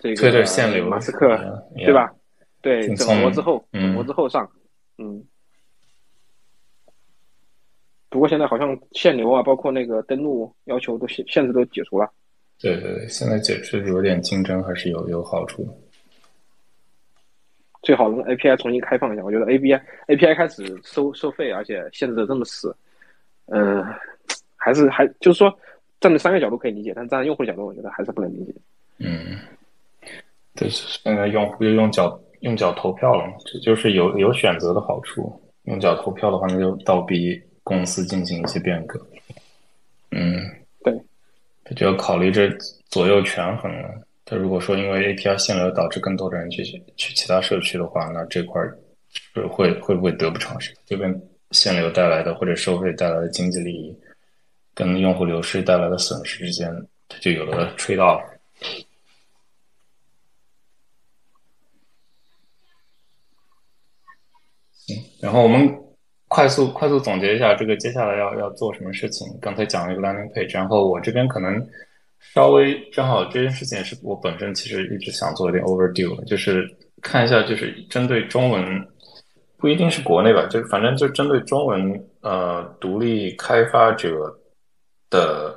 这个推限流，马斯克对吧？对，整活之后，整活之后上，嗯。不过现在好像限流啊，包括那个登录要求都限限制都解除了。对对对，现在解除有点竞争还是有有好处的。最好用 API 重新开放一下，我觉得 API API 开始收收费，而且限制的这么死，嗯，还是还就是说站在商业角度可以理解，但站在用户角度，我觉得还是不能理解。嗯，对，现在用户就用脚用脚投票了嘛，这就是有有选择的好处。用脚投票的话，那就倒逼。公司进行一些变革，嗯，对，他就要考虑这左右权衡了。他如果说因为 API 限流导致更多的人去去其他社区的话，那这块是会会不会得不偿失？这边限流带来的或者收费带来的经济利益，跟用户流失带来的损失之间，它就有了 trade off。然后我们。快速快速总结一下，这个接下来要要做什么事情？刚才讲了一个 landing page，然后我这边可能稍微正好这件事情是我本身其实一直想做一点 overdue，就是看一下，就是针对中文，不一定是国内吧，就反正就针对中文呃独立开发者的，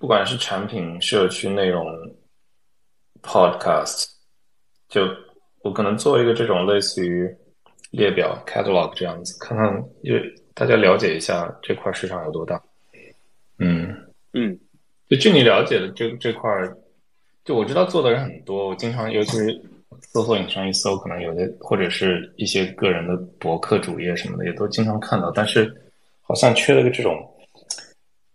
不管是产品、社区内容、podcast，就我可能做一个这种类似于。列表 catalog 这样子，看看，因为大家了解一下这块市场有多大。嗯嗯，就据你了解的这这块，就我知道做的人很多，我经常尤其是搜索引擎一搜，可能有的或者是一些个人的博客主页什么的，也都经常看到，但是好像缺了个这种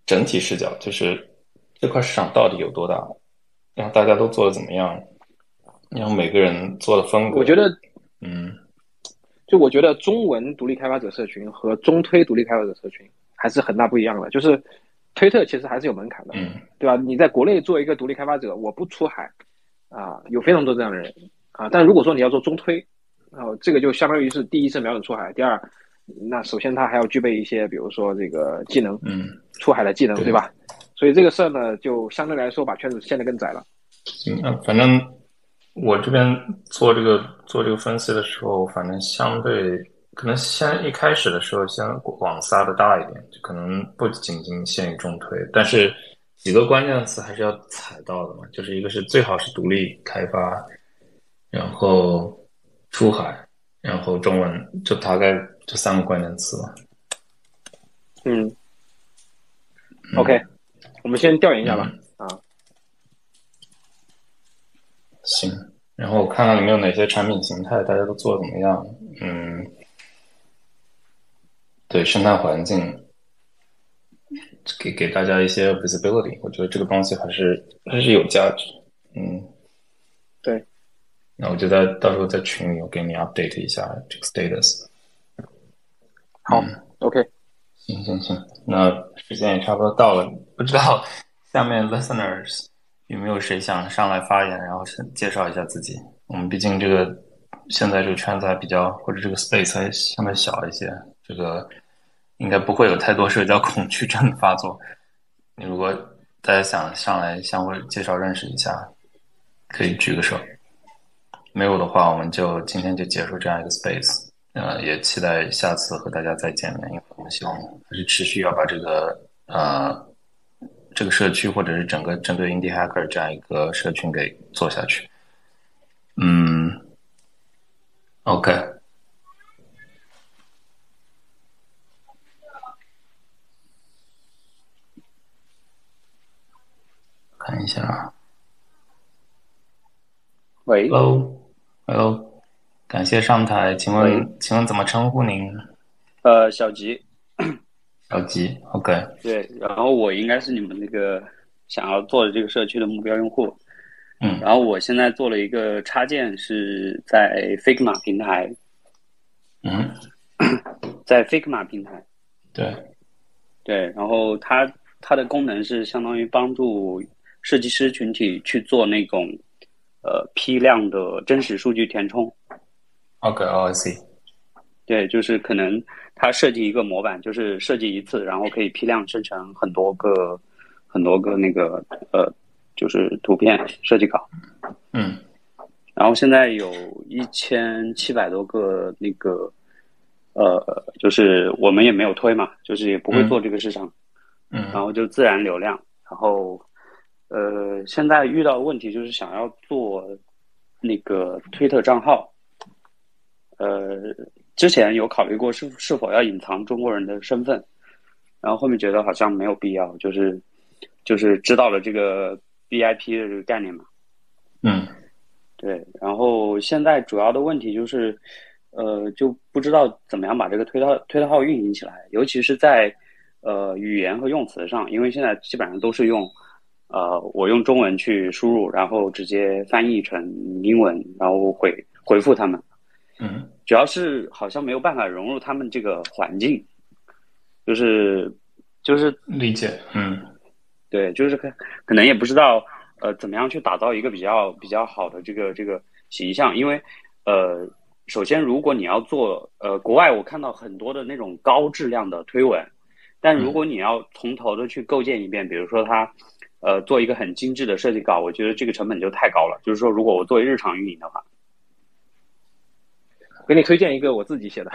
整体视角，就是这块市场到底有多大，然后大家都做的怎么样，然后每个人做的风格，我觉得，嗯。就我觉得中文独立开发者社群和中推独立开发者社群还是很大不一样的。就是推特其实还是有门槛的，嗯，对吧？你在国内做一个独立开发者，我不出海啊，有非常多这样的人啊。但如果说你要做中推，然后这个就相当于是第一是瞄准出海，第二，那首先他还要具备一些，比如说这个技能，嗯，出海的技能，对吧？所以这个事儿呢，就相对来说把圈子限得更窄了。嗯，反正。我这边做这个做这个分析的时候，反正相对可能先一开始的时候，先网撒的大一点，就可能不仅仅限于中推，但是几个关键词还是要踩到的嘛。就是一个是最好是独立开发，然后出海，然后中文，就大概这三个关键词吧。嗯，OK，我们先调研一下吧。啊。行，然后我看看里面有哪些产品形态，大家都做的怎么样？嗯，对，生态环境，给给大家一些 visibility，我觉得这个东西还是还是有价值。嗯，对，那我就在到时候在群里我给你 update 一下这个 status。好，OK，行行行，那时间也差不多到了，不知道 *laughs* 下面 listeners。有没有谁想上来发言，然后先介绍一下自己？我们毕竟这个现在这个圈子还比较，或者这个 space 还相对小一些，这个应该不会有太多社交恐惧症的发作。你如果大家想上来相互介绍认识一下，可以举个手。没有的话，我们就今天就结束这样一个 space。呃，也期待下次和大家再见面，因为我们希望还是持续要把这个呃。这个社区或者是整个针对 indie hacker 这样一个社群给做下去，嗯，OK，看一下，喂，Hello，Hello，感谢上台，请问请问怎么称呼您？呃，小吉。小吉，OK。对，然后我应该是你们那个想要做的这个社区的目标用户。嗯。然后我现在做了一个插件，是在 Figma 平台。嗯。在 *clears throat* 在 Figma 平台。对对，然后它它的功能是相当于帮助设计师群体去做那种呃批量的真实数据填充。，OK，哦，I see，对，就是可能它设计一个模板，就是设计一次，然后可以批量生成很多个很多个那个呃，就是图片设计稿。嗯然后现在有一千七百多个那个呃，就是我们也没有推嘛，就是也不会做这个市场，然嗯后就自然流量。然后呃，现在遇到的问题就是想要做那个推特账号，呃，之前有考虑过是是否要隐藏中国人的身份，然后后面觉得好像没有必要，就是就是知道了这个 BIP 的这个概念嘛。嗯对，然后现在主要的问题就是，呃，就不知道怎么样把这个推特推特号运营起来，尤其是在呃语言和用词上，因为现在基本上都是用呃我用中文去输入，然后直接翻译成英文，然后回回复他们，嗯。主要是好像没有办法融入他们这个环境，就是就是理解，嗯。对，就是可可能也不知道呃怎么样去打造一个比较比较好的这个这个形象，因为呃，首先如果你要做呃国外，我看到很多的那种高质量的推文，但如果你要从头的去构建一遍，比如说它呃做一个很精致的设计稿，我觉得这个成本就太高了。就是说，如果我作为日常运营的话，给你推荐一个我自己写的，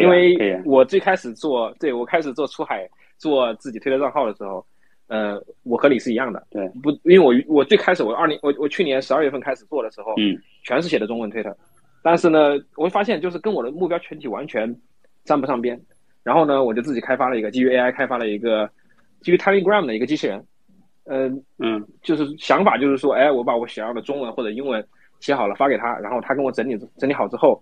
因为我最开始做，对我开始做出海做自己推特账号的时候，呃，我和你是一样的，对，不，因为我我最开始我二零我我去年十二月份开始做的时候，嗯，全是写的中文推特，但是呢，我会发现就是跟我的目标群体完全沾不上边，然后呢，我就自己开发了一个基于 AI 开发了一个基于 Telegram 的一个机器人，嗯、嗯。就是想法就是说，哎，我把我想要的中文或者英文写好了发给他，然后他跟我整理整理好之后，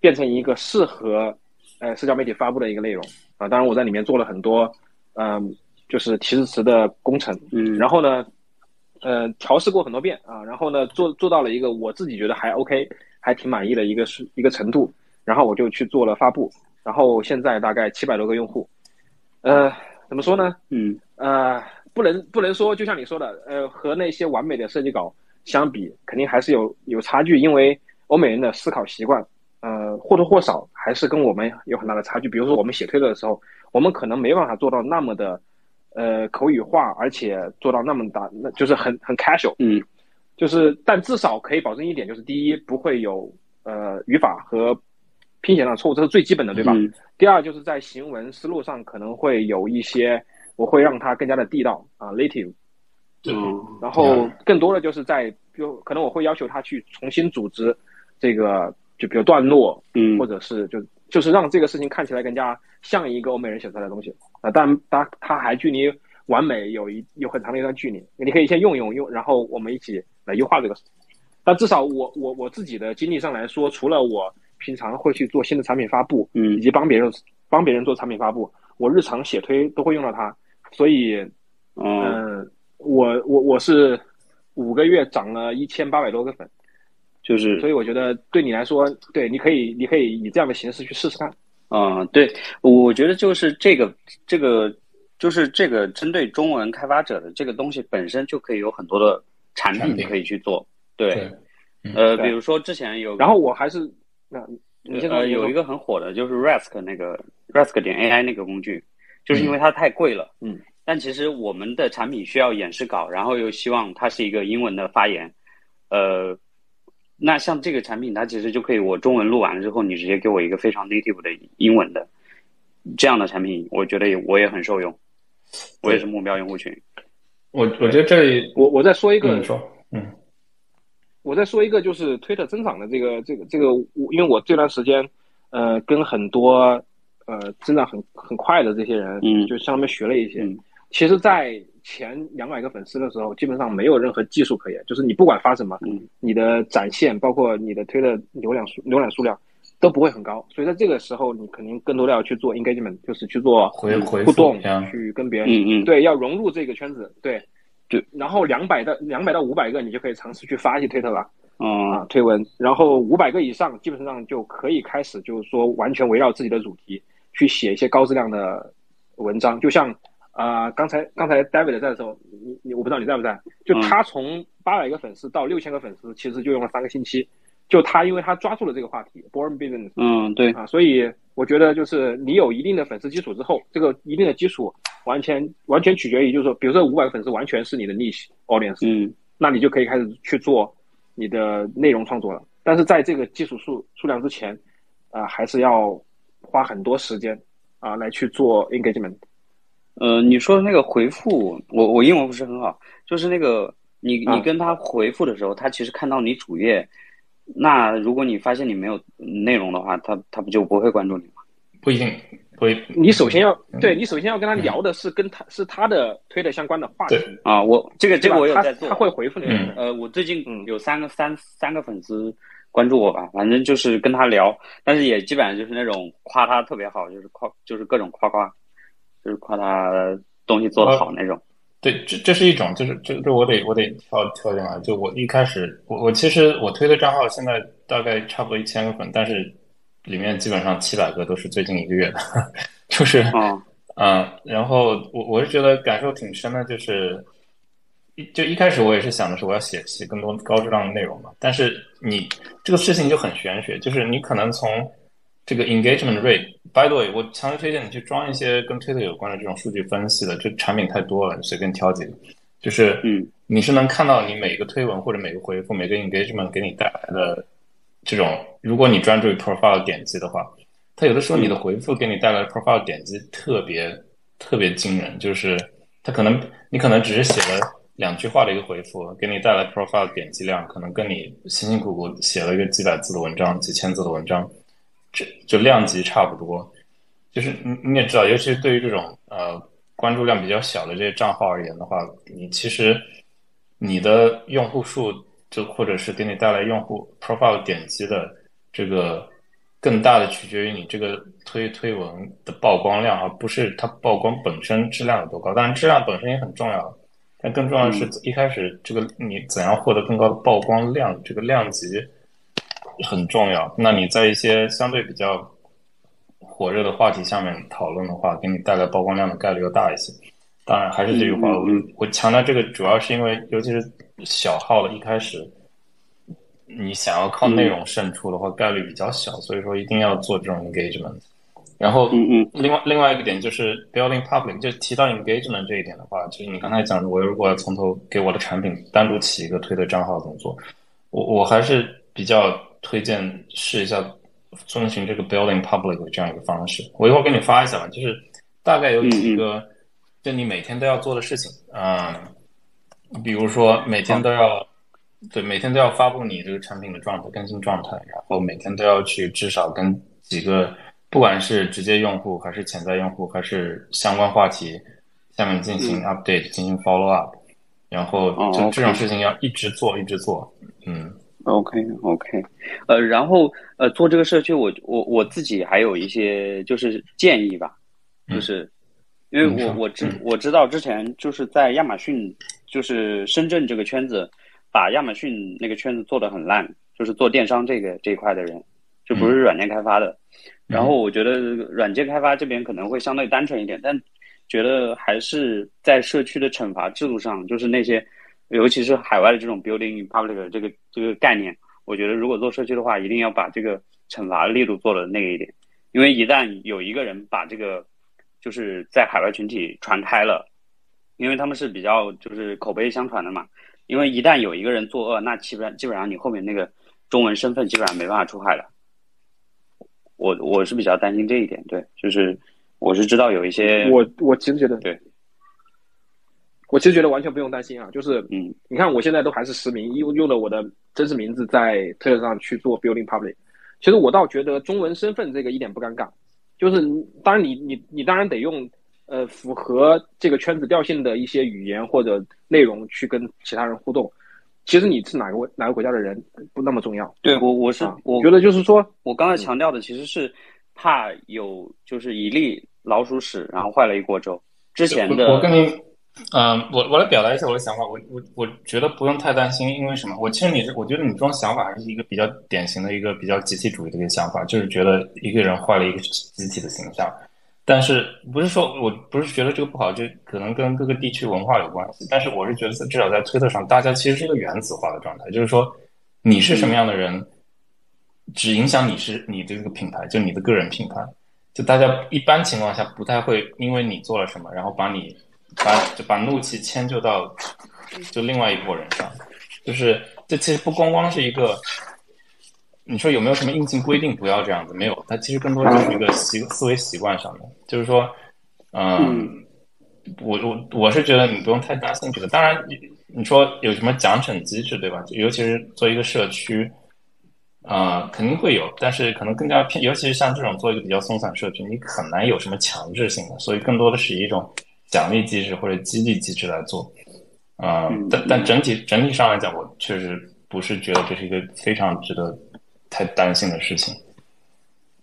变成一个适合呃社交媒体发布的一个内容。啊。当然我在里面做了很多嗯、就是提示词的工程，嗯，然后呢，呃，调试过很多遍啊，然后呢做做到了一个我自己觉得还 OK，还挺满意的一个是一个程度，然后我就去做了发布，然后现在大概七百多个用户，呃，怎么说呢？嗯。呃，不能不能说，就像你说的，呃，和那些完美的设计稿相比，肯定还是有有差距，因为欧美人的思考习惯，呃，或多或少还是跟我们有很大的差距。比如说，我们写推特的时候，我们可能没办法做到那么的，呃，口语化，而且做到那么大，那就是很很 casual，嗯就是，但至少可以保证一点，就是第一，不会有呃语法和拼写上的错误，这是最基本的，对吧？嗯第二就是在行文思路上可能会有一些，我会让它更加的地道啊，native。嗯然后更多的就是在，比如可能我会要求他去重新组织这个，就比如段落，嗯或者是就就是让这个事情看起来更加像一个欧美人写出来的东西啊。当然，它它还距离完美有一有很长的一段距离。你可以先用用用，然后我们一起来优化这个事情。但至少我我我自己的经历上来说，除了我平常会去做新的产品发布，嗯以嗯及帮别人帮别人做产品发布，我日常写推都会用到它，所以嗯嗯，我我我是五个月涨了一千八百多个粉，就是所以我觉得对你来说，对你可以你可以以这样的形式去试试看。嗯，对，我觉得就是这个这个就是这个针对中文开发者的这个东西本身就可以有很多的产品产品可以去做。对，对，呃，比如说之前有，然后我还是那你先说，呃你先说有一个很火的就是 Rask 那个 Rask 点 AI 那个工具，就是因为它太贵了。嗯。但其实我们的产品需要演示稿，然后又希望它是一个英文的发言，呃，那像这个产品，它其实就可以我中文录完了之后，你直接给我一个非常 native 的英文的这样的产品，我觉得也我也很受用，我也是目标用户群。我我觉得这里，我我再说一个，嗯，你说，嗯我再说一个，就是推特增长的这个这个这个，我因为我这段时间，呃，跟很多呃增长很很快的这些人，嗯就向他们学了一些。嗯其实，在前两百个粉丝的时候，基本上没有任何技术可言，就是你不管发什么，嗯。你的展现，包括你的推的浏览数浏览数量都不会很高，所以在这个时候，你肯定更多的要去做 engagement，就是去做回回互动去跟别人嗯嗯，对，要融入这个圈子，对对。然后两百到两百到五百个，你就可以尝试去发一些推特了嗯啊，推文。然后五百个以上，基本上就可以开始，就是说完全围绕自己的主题去写一些高质量的文章，就像啊，刚才刚才 David 在的时候，你你我不知道你在不在，就他从八百个粉丝到六千个粉丝，其实就用了三个星期。就他，因为他抓住了这个话题，born business，嗯，对啊，所以我觉得就是你有一定的粉丝基础之后，这个一定的基础完全完全取决于，就是说，比如说五百个粉丝完全是你的 niche audience，嗯，那你就可以开始去做你的内容创作了。但是在这个基础数数量之前，啊，还是要花很多时间啊来去做 engagement。呃，你说的那个回复，我我英文不是很好，就是那个你你跟他回复的时候，他其实看到你主页。那如果你发现你没有内容的话，他他不就不会关注你吗？不一定，不一。你首先要对你首先要跟他聊的是跟他是他的推的相关的话题啊。我这个这个我有在做，他会回复你。呃，我最近有三个三三个粉丝关注我吧，反正就是跟他聊，但是也基本上就是那种夸他特别好，就是夸就是各种夸夸，就是夸他东西做得好那种。对，这这是一种，就是这这我得我得跳跳进来。就我一开始，我我其实我推的账号现在大概差不多一千个粉，但是里面基本上七百个都是最近一个月的，*laughs* 就是嗯，然后我我是觉得感受挺深的，就是一就一开始我也是想的是我要写写更多高质量的内容嘛，但是你这个事情就很玄学，就是你可能从。这个 engagement rate，by the way，我强烈推荐你去装一些跟 Twitter 有关的这种数据分析的，这产品太多了，你随便挑几个。就是，嗯，你是能看到你每个推文或者每个回复、每个 engagement 给你带来的这种，如果你专注于 profile 点击的话，它有的时候你的回复给你带来的 profile 点击特别特别惊人，就是它可能你可能只是写了两句话的一个回复，给你带来 profile 点击量，可能跟你辛辛苦苦写了一个几百字的文章、几千字的文章。就就量级差不多，就是你你也知道，尤其是对于这种呃关注量比较小的这些账号而言的话，你其实你的用户数就或者是给你带来用户 profile 点击的这个更大的取决于你这个推推文的曝光量，而不是它曝光本身质量有多高。当然质量本身也很重要，但更重要的是一开始这个你怎样获得更高的曝光量，这个量级。很重要。那你在一些相对比较火热的话题下面讨论的话，给你带来曝光量的概率要大一些。当然，还是这句话，我我强调这个主要是因为，尤其是小号的一开始，你想要靠内容胜出的话，概率比较小，所以说一定要做这种 engagement。然后，嗯嗯，另外另外一个点就是 building public，就提到 engagement 这一点的话，就是你刚才讲的，我如果从头给我的产品单独起一个推特账号怎么做？我我还是比较。推荐试一下遵循这个 building public 这样一个方式，我一会儿给你发一下吧。就是大概有几个，就你每天都要做的事情，嗯，比如说每天都要，对，每天都要发布你这个产品的状态更新状态，然后每天都要去至少跟几个，不管是直接用户还是潜在用户还是相关话题，下面进行 update，进行 follow up，然后就这种事情要一直做，一直做，嗯。OK，OK，呃，然后呃，做这个社区，我我我自己还有一些就是建议吧，就是因为我我知我知道之前就是在亚马逊，就是深圳这个圈子，把亚马逊那个圈子做的很烂，就是做电商这个这一块的人，就不是软件开发的。然后我觉得软件开发这边可能会相对单纯一点，但觉得还是在社区的惩罚制度上，就是那些。尤其是海外的这种 building in public 这个这个概念，我觉得如果做社区的话，一定要把这个惩罚力度做的那个一点，因为一旦有一个人把这个就是在海外群体传开了，因为他们是比较就是口碑相传的嘛，因为一旦有一个人作恶，那基本上基本上你后面那个中文身份基本上没办法出海了。我我是比较担心这一点，对，就是我是知道有一些，我我其实觉得对。我其实觉得完全不用担心啊，就是，嗯，你看我现在都还是实名，用用了我的真实名字在推特上去做 building public。其实我倒觉得中文身份这个一点不尴尬，就是当然你你你当然得用，呃，符合这个圈子调性的一些语言或者内容去跟其他人互动。其实你是哪个哪个国家的人不那么重要。对我我是我觉得就是说我刚才强调的其实是怕有就是一粒老鼠屎然后坏了一锅粥。之前的我跟你。嗯，我我来表达一下我的想法。我我我觉得不用太担心，因为什么？我其实你是，我觉得你这种想法还是一个比较典型的一个比较集体主义的一个想法，就是觉得一个人坏了一个集体的形象。但是不是说我不是觉得这个不好，就可能跟各个地区文化有关系。但是我是觉得至少在推特上，大家其实是一个原子化的状态，就是说你是什么样的人，只影响你是你的这个品牌，就你的个人品牌。就大家一般情况下不太会因为你做了什么，然后把你。把就把怒气迁就到就另外一拨人上，就是这其实不光光是一个，你说有没有什么硬性规定不要这样子？没有，它其实更多就是一个习思维习惯上的，就是说，嗯，我我我是觉得你不用太担心这个。当然，你你说有什么奖惩机制对吧？尤其是做一个社区，啊，肯定会有，但是可能更加偏，尤其是像这种做一个比较松散社区，你很难有什么强制性的，所以更多的是一种。奖励机制或者激励机制来做，啊，但但整体整体上来讲，我确实不是觉得这是一个非常值得太担心的事情，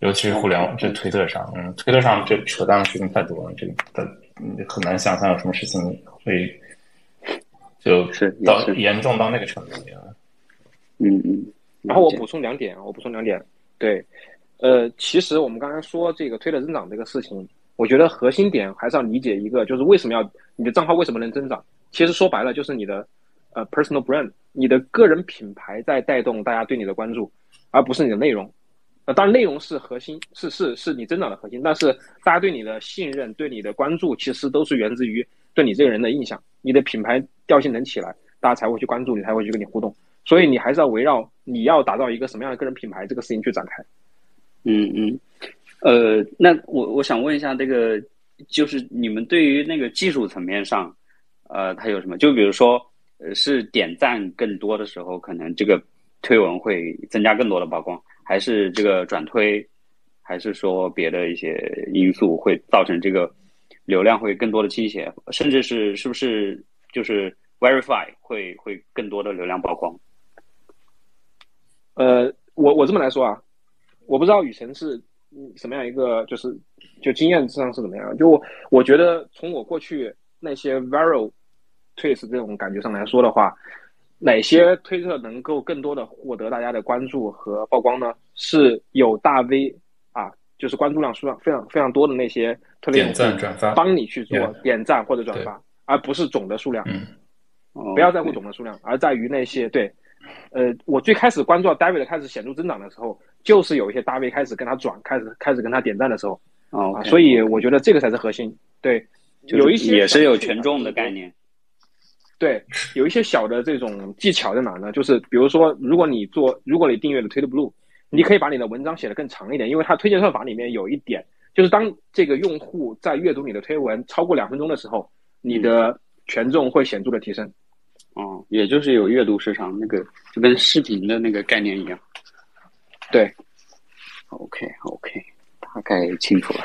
尤其是互联网，这推特上，嗯，推特上这扯淡的事情太多了，这个的很难想象有什么事情会就是到严重到那个程度。嗯嗯，然后我补充两点，我补充两点，对，呃，其实我们刚才说这个推特增长这个事情。我觉得核心点还是要理解一个，就是为什么要你的账号为什么能增长？其实说白了就是你的呃 personal brand，你的个人品牌在带动大家对你的关注，而不是你的内容。呃，当然内容是核心，是是是你增长的核心，但是大家对你的信任、对你的关注，其实都是源自于对你这个人的印象。你的品牌调性能起来，大家才会去关注你，才会去跟你互动。所以你还是要围绕你要打造一个什么样的个人品牌这个事情去展开。嗯嗯。呃，那我我想问一下，这个就是你们对于那个技术层面上，呃，它有什么？就比如说，呃，是点赞更多的时候，可能这个推文会增加更多的曝光，还是这个转推，还是说别的一些因素会造成这个流量会更多的倾斜，甚至是是不是就是 verify 会会更多的流量曝光？呃，我我这么来说啊，我不知道雨辰是。什么样一个就是就经验上是怎么样？就我我觉得从我过去那些 viral tweets 这种感觉上来说的话，哪些推特能够更多的获得大家的关注和曝光呢？是有大 V 啊，就是关注量数量非常非常多的那些特别点赞转发帮你去做点赞或者转发，而不是总的数量。嗯，不要在乎总的数量，而在于那些对。呃，我最开始关注到 David 开始显著增长的时候。就是有一些大 V 开始跟他转，开始开始跟他点赞的时候，啊，所以我觉得这个才是核心。对，有一些也是有权重的概念。*laughs* 对，有一些小的这种技巧在哪呢？就是比如说，如果你做，如果你订阅了 Tweet Blue，你可以把你的文章写得更长一点，因为它推荐算法里面有一点，就是当这个用户在阅读你的推文超过两分钟的时候，你的权重会显著的提升。哦，也就是有阅读时长，那个就跟视频的那个概念一样。对，OK OK，大概清楚了。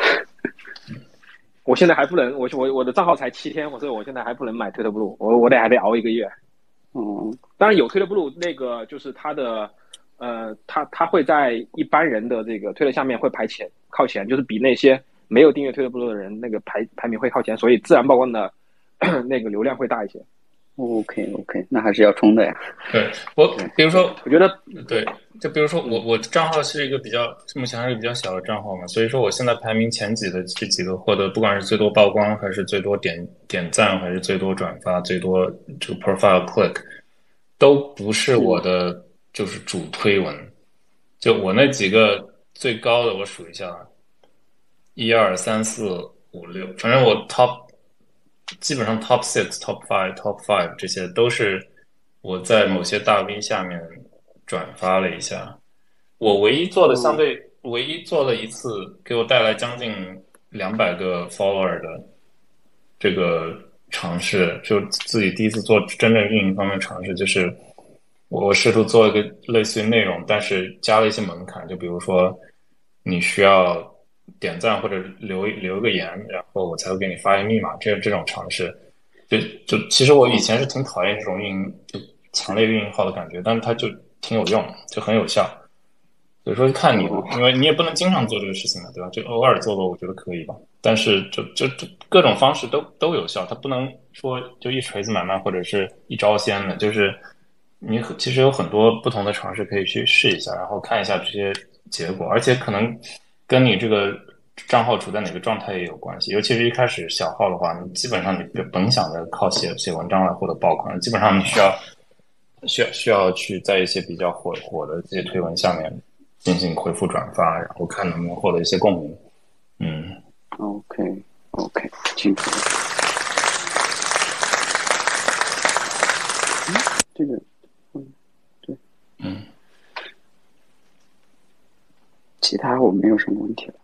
*laughs* 我现在还不能，我我我的账号才七天，所以我现在还不能买推特 blue，我我得还得熬一个月。嗯，当然有推特 blue，那个就是它的，呃，它它会在一般人的这个推特下面会排前靠前，就是比那些没有订阅推特 blue 的人那个排排名会靠前，所以自然曝光的 *coughs* 那个流量会大一些。OK OK，那还是要冲的呀。对我，比如说，我觉得对，就比如说我我账号是一个比较目前还是比较小的账号嘛，所以说我现在排名前几的这几个获得，不管是最多曝光，还是最多点点赞，还是最多转发，最多这个 profile click，都不是我的就是主推文。就我那几个最高的，我数一下，一二三四五六，反正我 top。基本上 top six、top five、top five 这些都是我在某些大 V 下面转发了一下。我唯一做的相对唯一做了一次给我带来将近两百个 follower 的这个尝试，就自己第一次做真正运营方面尝试，就是我试图做一个类似于内容，但是加了一些门槛，就比如说你需要。点赞或者留留个言，然后我才会给你发一个密码。这这种尝试，就就其实我以前是挺讨厌这种运营，就强烈运营号的感觉，但是它就挺有用，就很有效。所以说看你，因为你也不能经常做这个事情嘛，对吧？就偶尔做做，我觉得可以吧。但是就就就各种方式都都有效，它不能说就一锤子买卖或者是一招鲜的，就是你其实有很多不同的尝试可以去试一下，然后看一下这些结果，而且可能跟你这个账号处在哪个状态也有关系。尤其是一开始小号的话，你基本上你甭想着靠写写文章来获得爆款，基本上你需要需要需要去在一些比较火火的这些推文下面。进行回复转发，然后看能不能获得一些共鸣。嗯，OK，OK，清楚。嗯，这个，嗯，对，嗯，其他我没有什么问题了。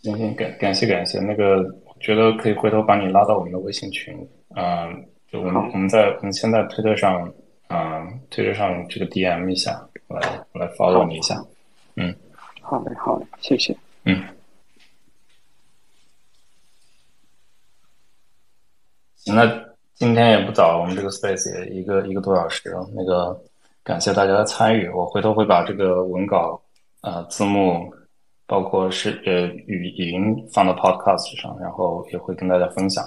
行行，感感谢感谢。那个，觉得可以回头把你拉到我们的微信群。嗯，就我们我们在我们先在推特上，嗯，推特上这个 DM 一下。来，来 follow 你一下。嗯，好嘞，好嘞，谢谢。嗯，行，那今天也不早了，我们这个 space 也一个一个多小时了。那个，感谢大家的参与。我回头会把这个文稿、呃字幕，包括是呃语音放到 podcast 上，然后也会跟大家分享。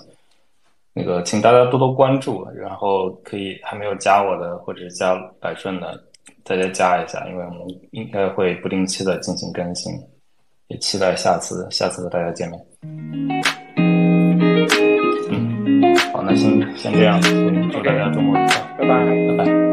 那个，请大家多多关注，然后可以还没有加我的或者是加百顺的。大家加一下，因为我们应该会不定期的进行更新，也期待下次下次和大家见面。嗯，好，那先先这样，祝大家周末愉快，拜拜，拜拜。